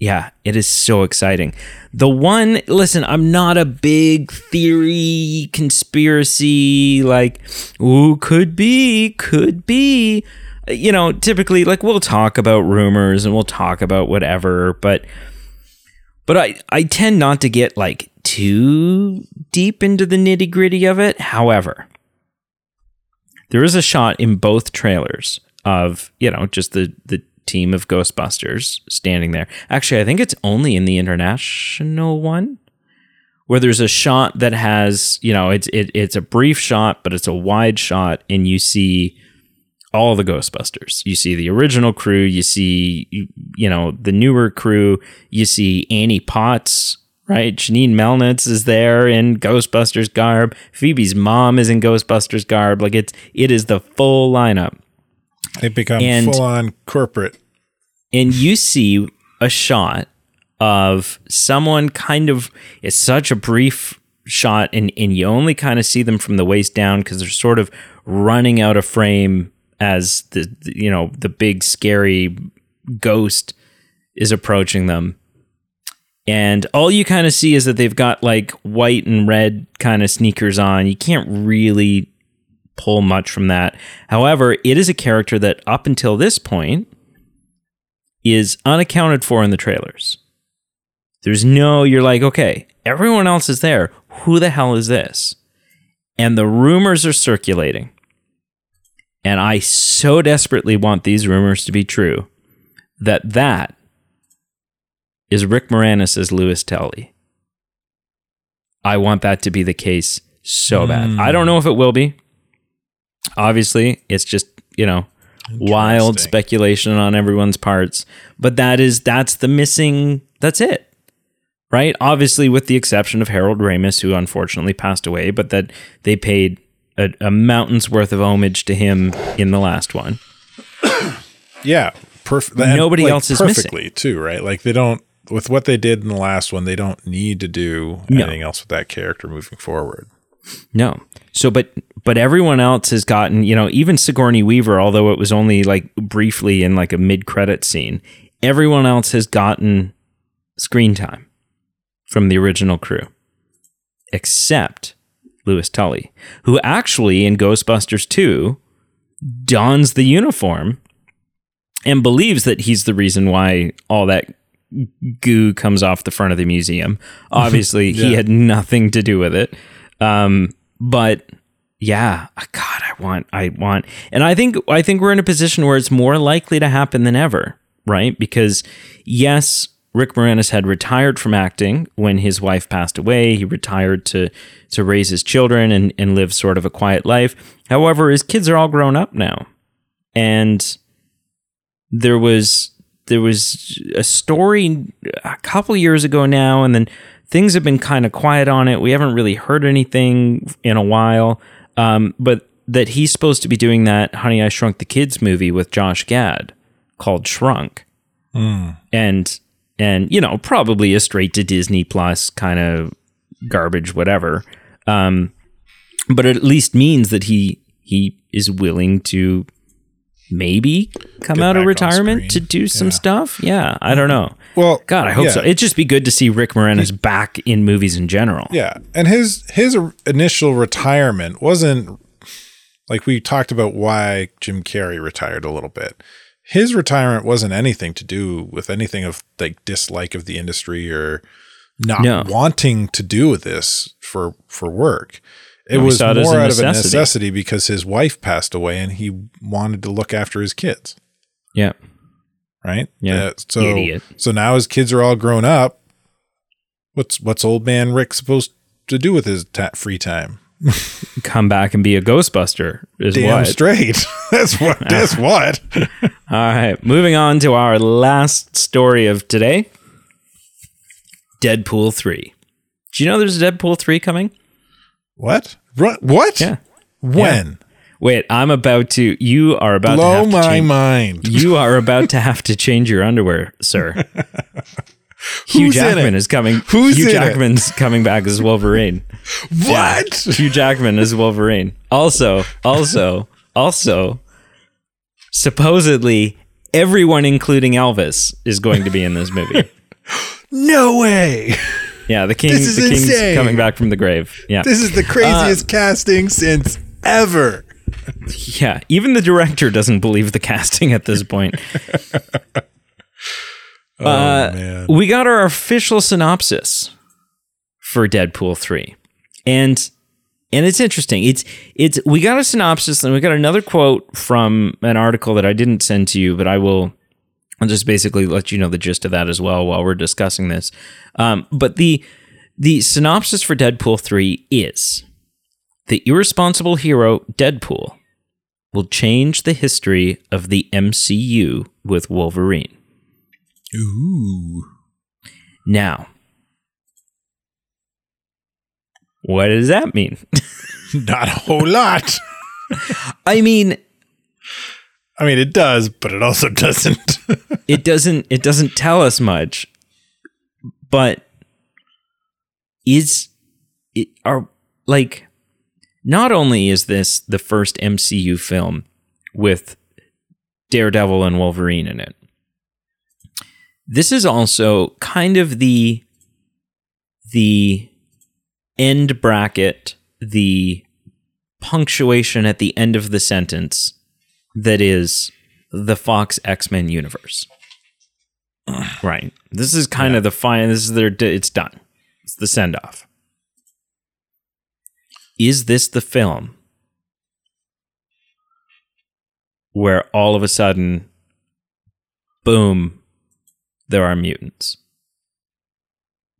Speaker 2: yeah, it is so exciting. The one, listen, I'm not a big theory conspiracy like, ooh, could be, could be. You know, typically like we'll talk about rumors and we'll talk about whatever, but but I I tend not to get like too deep into the nitty-gritty of it. However, there is a shot in both trailers of, you know, just the the team of Ghostbusters standing there. Actually, I think it's only in the international one where there's a shot that has, you know, it's it, it's a brief shot, but it's a wide shot, and you see all the Ghostbusters. You see the original crew, you see, you know, the newer crew, you see Annie Potts, right? Janine Melnitz is there in Ghostbusters garb. Phoebe's mom is in Ghostbusters garb. Like it's it is the full lineup.
Speaker 3: They
Speaker 2: becomes
Speaker 3: full on corporate.
Speaker 2: and you see a shot of someone kind of it's such a brief shot and, and you only kind of see them from the waist down because they're sort of running out of frame as the- you know the big scary ghost is approaching them and all you kind of see is that they've got like white and red kind of sneakers on you can't really pull much from that however it is a character that up until this point is unaccounted for in the trailers. There's no, you're like, okay, everyone else is there. Who the hell is this? And the rumors are circulating. And I so desperately want these rumors to be true that that is Rick Moranis as Louis Tully. I want that to be the case so bad. I don't know if it will be. Obviously, it's just, you know, wild speculation on everyone's parts but that is that's the missing that's it right obviously with the exception of harold ramis who unfortunately passed away but that they paid a, a mountain's worth of homage to him in the last one
Speaker 3: Yeah, perfect.
Speaker 2: Nobody else is missing.
Speaker 3: perfectly too, right? Like they don't with what they did in the last one. They don't need to do
Speaker 2: No.
Speaker 3: anything else with that character moving forward.
Speaker 2: No so but but everyone else has gotten you know even sigourney weaver although it was only like briefly in like a mid-credit scene everyone else has gotten screen time from the original crew except Louis Tully, who actually in Ghostbusters 2 dons the uniform and believes that he's the reason why all that goo comes off the front of the museum. Obviously, he had nothing to do with it. Um, but yeah, God, I want, I want, and I think, I think we're in a position where it's more likely to happen than ever, right? Because yes, Rick Moranis had retired from acting when his wife passed away. He retired to to raise his children and, and live sort of a quiet life. However, his kids are all grown up now. And there was there was a story a couple years ago now, and then things have been kind of quiet on it. We haven't really heard anything in a while. Um, but that he's supposed to be doing that Honey I Shrunk the Kids movie with Josh Gad called Shrunk and and you know probably a straight to Disney Plus kind of garbage, whatever. Um, but it at least means that he he is willing to maybe come
Speaker 3: Get
Speaker 2: out of retirement to do some
Speaker 3: Yeah.
Speaker 2: stuff. Yeah, I don't know.
Speaker 3: Well,
Speaker 2: God, I hope
Speaker 3: yeah.
Speaker 2: so. It'd just be good to see Rick Moranis back in movies in general.
Speaker 3: Yeah, and his his initial retirement wasn't like we talked about why Jim Carrey retired a little bit. His retirement wasn't anything to do with anything of like dislike of the industry or not
Speaker 2: No.
Speaker 3: wanting to do with this for for work. It was more
Speaker 2: it as
Speaker 3: out of a
Speaker 2: necessity.
Speaker 3: necessity because his wife passed away and he wanted to look after his kids.
Speaker 2: Yeah.
Speaker 3: Right?
Speaker 2: Yeah.
Speaker 3: Uh, so
Speaker 2: Idiot.
Speaker 3: so now his kids are all grown up. What's what's old man Rick supposed to do with his ta- free time?
Speaker 2: Come back and be a Ghostbuster is
Speaker 3: Damn
Speaker 2: what.
Speaker 3: straight. that's what. That's what.
Speaker 2: All right, moving on to our last story of today Deadpool 3. Do you know there's a Deadpool 3 coming?
Speaker 3: What? What?
Speaker 2: Yeah.
Speaker 3: When?
Speaker 2: Wait, I'm about to. You are about to
Speaker 3: Blow my
Speaker 2: change,
Speaker 3: mind.
Speaker 2: You are about to have to change your underwear, sir. Hugh
Speaker 3: Who's
Speaker 2: Jackman is coming.
Speaker 3: Who's
Speaker 2: Hugh
Speaker 3: in it?
Speaker 2: Jackman's coming back as Wolverine.
Speaker 3: What?
Speaker 2: Hugh Jackman is Wolverine. Also, also, also, supposedly everyone, including Elvis, is going to be in this movie.
Speaker 3: no way.
Speaker 2: Yeah, the king.
Speaker 3: This is
Speaker 2: the king's
Speaker 3: insane.
Speaker 2: coming back from the grave. Yeah,
Speaker 3: This is the craziest casting since ever.
Speaker 2: yeah. Even the director doesn't believe the casting at this point.
Speaker 3: Oh
Speaker 2: Uh,
Speaker 3: man.
Speaker 2: we got our official synopsis for Deadpool 3. And and it's interesting. It's it's we got a synopsis and we got another quote from an article that I didn't send to you, but I will I'll just basically let you know the gist of that as well while we're discussing this. Um, but the the synopsis for Deadpool 3 is the irresponsible hero Deadpool will change the history of the MCU with Wolverine.
Speaker 3: Ooh.
Speaker 2: Now, what does that mean?
Speaker 3: Not a whole lot.
Speaker 2: I mean,
Speaker 3: I mean, it does, but it also doesn't.
Speaker 2: it doesn't it doesn't tell us much. But is it are like not only is this the first MCU film with Daredevil and Wolverine in it. This is also kind of the the end bracket, the punctuation at the end of the sentence that is the Fox X Men universe. Right. This is kind of the fine. This is their. It's done. It's the send off. Is this the film where all of a sudden, boom, there are mutants?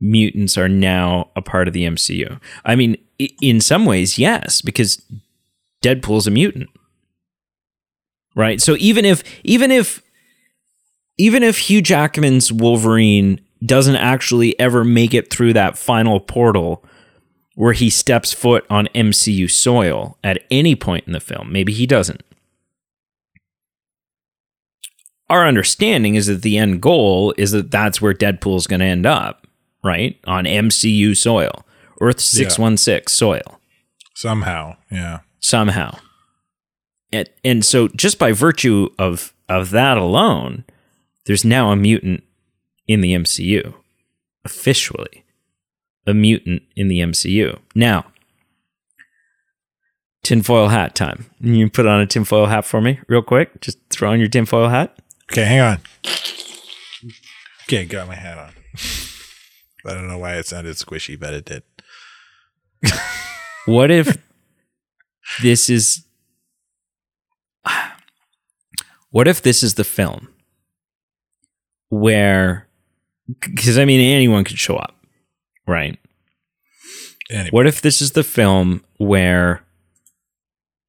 Speaker 2: Mutants are now a part of the MCU. I mean, in some ways, yes, because Deadpool's a mutant right? So even if even if even if hugh jackman's wolverine doesn't actually ever make it through that final portal where he steps foot on mcu soil at any point in the film maybe he doesn't. Our understanding is that the end goal is that that's where deadpool's going to end up right? On mcu soil. Earth 616 soil.
Speaker 3: Somehow, yeah.
Speaker 2: somehow. And, and so just by virtue of of that alone, there's now a mutant in the MCU. Officially. A mutant in the MCU. Now, tinfoil hat time. You put on a tinfoil hat for me real quick? Just throw on your tinfoil hat.
Speaker 3: Okay, hang on. Okay, got my hat on. I don't know why it sounded squishy, but it did.
Speaker 2: What if this is what if this is the film where because I mean anyone could show up, right?
Speaker 3: Anyway,
Speaker 2: What if this is the film where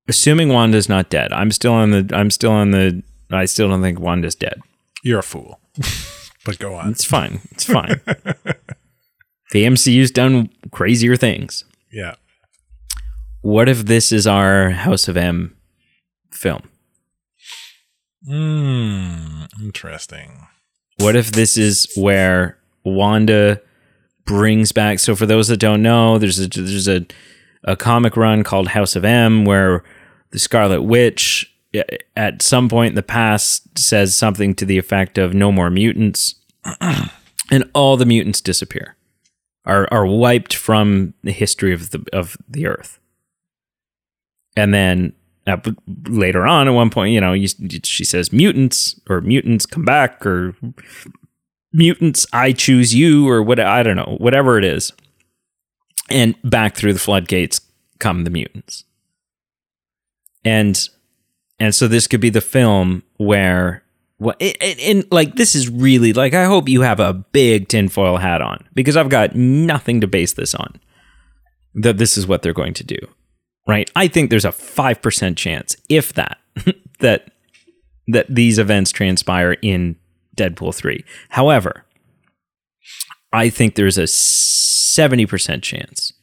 Speaker 2: assuming Wanda's not dead. I'm still on the I'm still on the I still don't think Wanda's dead.
Speaker 3: you're a fool. but go on.
Speaker 2: It's fine. It's fine. the MCU's done crazier things.
Speaker 3: Yeah.
Speaker 2: What if this is our House of M film?
Speaker 3: Hmm. Interesting.
Speaker 2: What if this is where Wanda brings back? So for those that don't know, there's a there's a a comic run called House of M where the Scarlet Witch at some point in the past says something to the effect of "No more mutants," and all the mutants disappear, are are wiped from the history of the of the Earth. And then b- later on, at one point, you know, you, she says mutants or mutants come back or mutants I choose you or what I don't know, whatever it is. And back through the floodgates come the mutants. And and so this could be the film where it, and like this is really like I hope you have a big tinfoil hat on because I've got nothing to base this on. That this is what they're going to do. Right? I think there's a 5% chance if that that that these events transpire in Deadpool 3. However, I think there's a 70% chance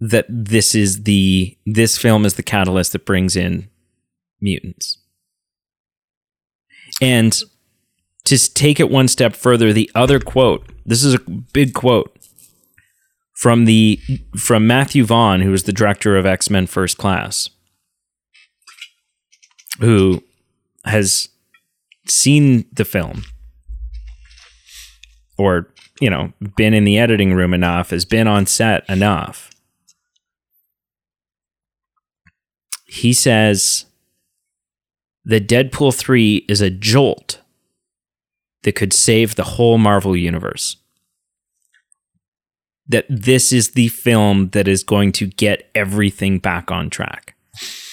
Speaker 2: that this is the this film is the catalyst that brings in mutants. And to take it one step further, the other quote, this is a big quote from the from Matthew Vaughn, who is the director of X-Men First Class, who has seen the film or you know been in the editing room enough, has been on set enough. He says that Deadpool 3 is a jolt that could save the whole Marvel universe. That this is the film that is going to get everything back on track.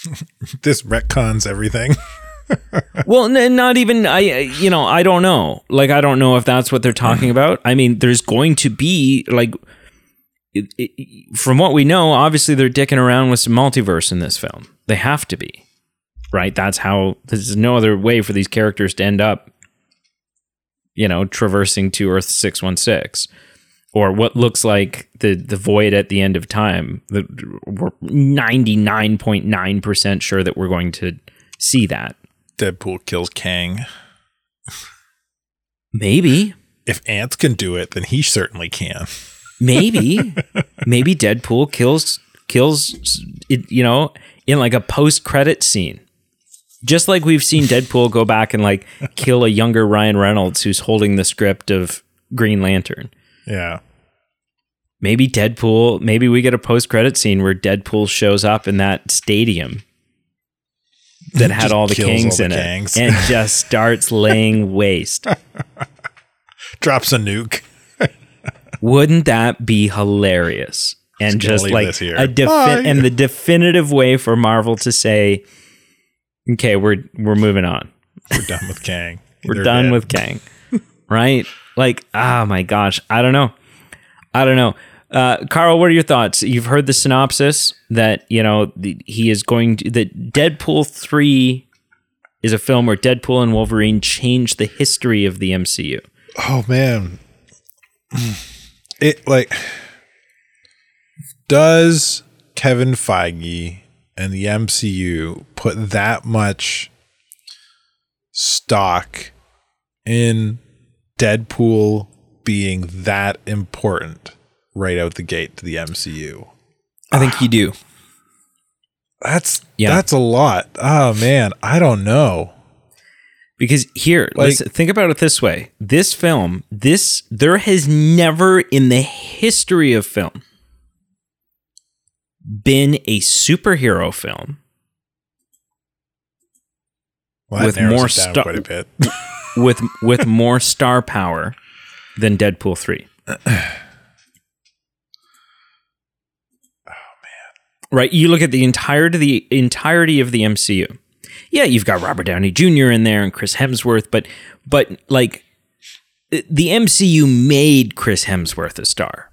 Speaker 3: This retcons everything.
Speaker 2: well, n- not even I. You know, I don't know. Like, I don't know if that's what they're talking mm. about. I mean, there's going to be like, it, it, from what we know, obviously they're dicking around with some multiverse in this film. They have to be, right? That's how. There's no other way for these characters to end up, you know, traversing to Earth six one six. Or what looks like the, the void at the end of time. The, we're 99.9% sure that we're going to see that.
Speaker 3: Deadpool kills Kang.
Speaker 2: Maybe.
Speaker 3: If ants can do it, then he certainly can.
Speaker 2: Maybe. maybe Deadpool kills kills it, you know, in like a post-credit scene. Just like we've seen Deadpool go back and like kill a younger Ryan Reynolds who's holding the script of Green Lantern.
Speaker 3: Yeah.
Speaker 2: Maybe Deadpool, maybe we get a post-credit scene where Deadpool shows up in that stadium that had all the kings
Speaker 3: all
Speaker 2: in
Speaker 3: the
Speaker 2: it and just starts laying waste.
Speaker 3: Drops a nuke.
Speaker 2: Wouldn't that be hilarious? And
Speaker 3: Just
Speaker 2: just like a defi- and the definitive way for Marvel to say, "Okay, we're we're moving on.
Speaker 3: We're done with Kang.
Speaker 2: We're
Speaker 3: They're
Speaker 2: done
Speaker 3: dead.
Speaker 2: with Kang." right? Like, oh my gosh, I don't know. I don't know. Uh, Carl, what are your thoughts? You've heard the synopsis that you know the, he is going to that Deadpool three is a film where Deadpool and Wolverine change the history of the MCU.
Speaker 3: Oh man. It like does Kevin Feige and the MCU put that much stock in Deadpool being that important right out the gate to the MCU?
Speaker 2: I think you do.
Speaker 3: That's
Speaker 2: Yeah.
Speaker 3: that's a lot. Oh man, I don't know.
Speaker 2: Because here,
Speaker 3: Like-
Speaker 2: let's think about it this way. This film, this there has never in the history of film been a superhero film
Speaker 3: Well,
Speaker 2: With more
Speaker 3: it down
Speaker 2: stu-
Speaker 3: quite a bit.
Speaker 2: with with more star power than Deadpool 3. Right, you look at the entirety the entirety of the MCU. Yeah, you've got Robert Downey Jr. in there and Chris Hemsworth, but but like the MCU made Chris Hemsworth a star.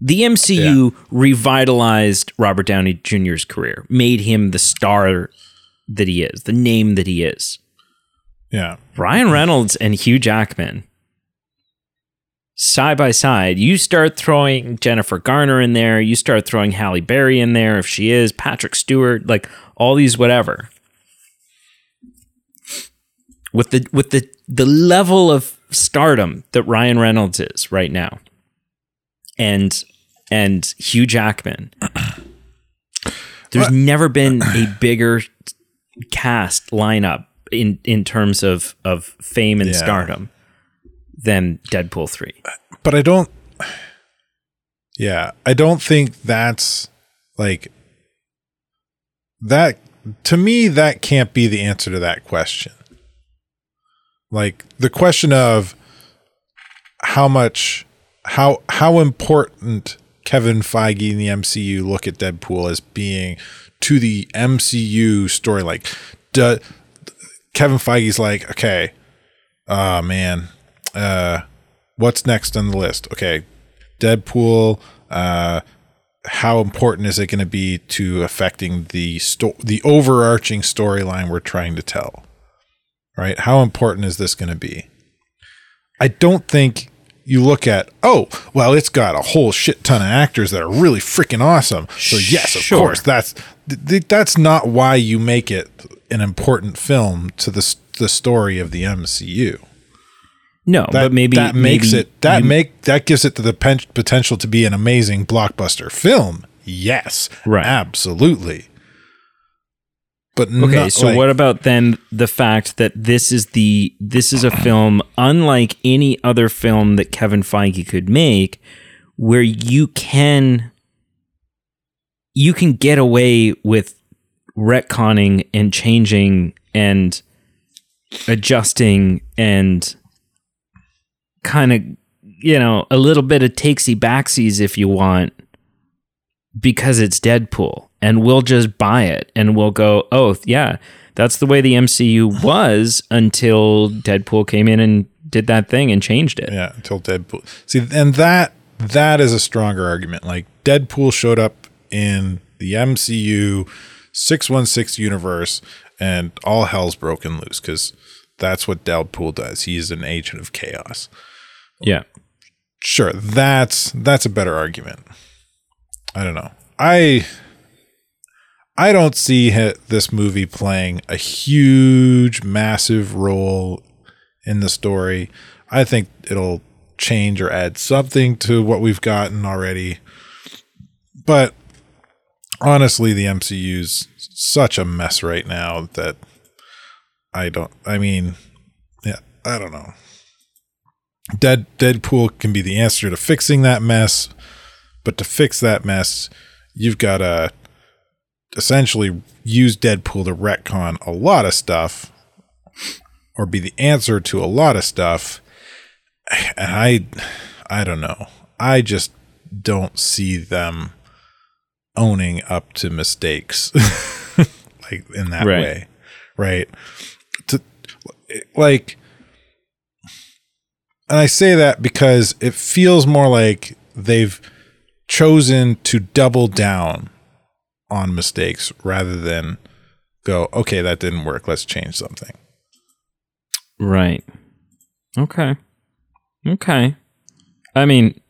Speaker 2: The MCU revitalized Robert Downey Jr.'s career, made him the star that he is, the name that he is.
Speaker 3: Yeah.
Speaker 2: Ryan Reynolds and Hugh Jackman side by side, you start throwing Jennifer Garner in there, you start throwing Halle Berry in there if she is, Patrick Stewart, like all these whatever. With the with the the level of stardom that Ryan Reynolds is right now. And and Hugh Jackman. There's never been a bigger cast lineup in in terms of of fame and
Speaker 3: Yeah.
Speaker 2: stardom than Deadpool 3.
Speaker 3: but I don't. Yeah, I don't think that's like that. To me, that can't be the answer to that question. Like the question of how much, how how important Kevin Feige and the MCU look at Deadpool as being to the MCU story. Like, do, Kevin Feige's like, okay, oh man, uh, what's next on the list? Okay, Deadpool. Uh, how important is it going to be to affecting the sto- the overarching storyline we're trying to tell? Right? How important is this going to be? I don't think you look at oh well it's got a whole shit ton of actors that are really freaking awesome so yes of
Speaker 2: Sure.
Speaker 3: course that's th- th- that's not why you make it an important film to the the story of the MCU
Speaker 2: No,
Speaker 3: that
Speaker 2: but maybe
Speaker 3: that makes
Speaker 2: maybe
Speaker 3: it that make that gives it the potential to be an amazing blockbuster film. Yes,
Speaker 2: Right.
Speaker 3: absolutely. But
Speaker 2: Okay,
Speaker 3: not,
Speaker 2: so
Speaker 3: like-
Speaker 2: what about then the fact that this is the this is a film unlike any other film that Kevin Feige could make where you can you can get away with retconning and changing and adjusting and kind of you know a little bit of takesy backsies if you want because it's Deadpool and we'll just buy it and we'll go, oh, yeah, that's the way the MCU was until Deadpool came in and did that thing and changed it.
Speaker 3: Yeah, until Deadpool. See, and that that is a stronger argument. Like Deadpool showed up in the MCU 616 universe and all hell's broken loose cuz that's what Deadpool does. He's an agent of chaos.
Speaker 2: Yeah.
Speaker 3: Sure, that's that's a better argument. I don't know. I I don't see this movie playing a huge, massive role in the story. I think it'll change or add something to what we've gotten already. But honestly, the MCU's such a mess right now that I don't. I mean, yeah, I don't know. Dead Deadpool can be the answer to fixing that mess, but to fix that mess, you've got to essentially use Deadpool to retcon a lot of stuff or be the answer to a lot of stuff. And I I don't know. I just don't see them owning up to mistakes like in that
Speaker 2: Right.
Speaker 3: way. Right? To like and I say that because it feels more like they've chosen to double down on mistakes rather than go, okay, that didn't work. Let's change something.
Speaker 2: Right. Okay. Okay. I mean,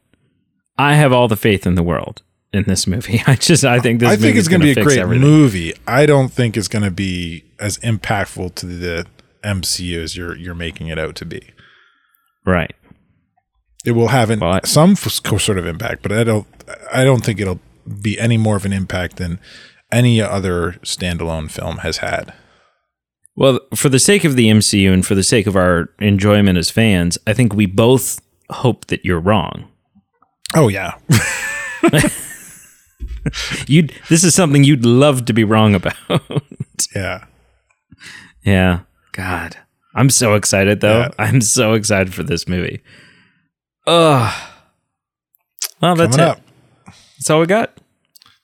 Speaker 2: I have all the faith in the world in this movie. I just I think this
Speaker 3: I think it's going to be a great
Speaker 2: everything.
Speaker 3: movie. I don't think it's going to be as impactful to the MCU as you're you're making it out to be.
Speaker 2: Right.
Speaker 3: It will have an,
Speaker 2: Well, I-
Speaker 3: some f- sort of impact, but I don't I don't think it'll be any more of an impact than any other standalone film has had.
Speaker 2: Well, for the sake of the MCU and for the sake of our enjoyment as fans, I think we both hope that you're wrong.
Speaker 3: Oh yeah.
Speaker 2: You this is something you'd love to be wrong about.
Speaker 3: yeah.
Speaker 2: yeah. God. I'm so excited though.
Speaker 3: Yeah.
Speaker 2: I'm so excited for this movie. Ugh. Well, that's
Speaker 3: Coming
Speaker 2: it.
Speaker 3: up.
Speaker 2: That's all we got.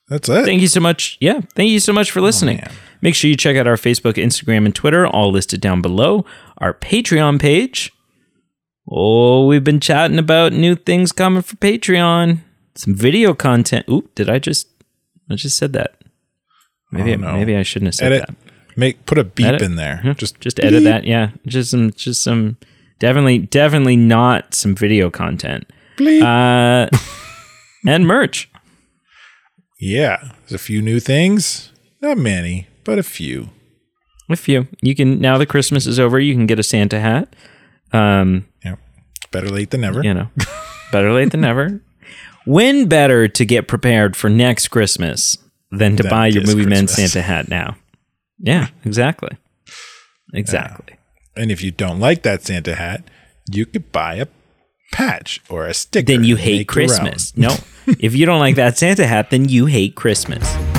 Speaker 3: That's it.
Speaker 2: Thank you so much. Yeah. Thank you so much for listening.
Speaker 3: man.
Speaker 2: Make sure you check out our Facebook, Instagram, and Twitter, all listed down below. Our Patreon page. Oh, we've been chatting about new things coming for Patreon. Some video content. Oop, did I just I just said that. Maybe
Speaker 3: Oh, no.
Speaker 2: maybe I shouldn't have said
Speaker 3: Edit.
Speaker 2: that.
Speaker 3: Make put a beep
Speaker 2: Edit.
Speaker 3: in there. Just
Speaker 2: just edit that. Yeah. Just some just some definitely definitely not some video content.
Speaker 3: bleep.
Speaker 2: Uh and merch.
Speaker 3: Yeah, there's a few new things. Not many, but a few.
Speaker 2: A few. You can now that Christmas is over, you can get a Santa hat. Um
Speaker 3: Yeah, better late than never.
Speaker 2: you know, better late than never. When better to get prepared for next Christmas than to
Speaker 3: Than
Speaker 2: buy your movie man. Santa hat now? Yeah, exactly. Exactly.
Speaker 3: And if you don't like that Santa hat, you could buy a patch or a sticker.
Speaker 2: Then you hate
Speaker 3: make your own.
Speaker 2: Christmas. No. if you don't like that Santa hat, then you hate Christmas.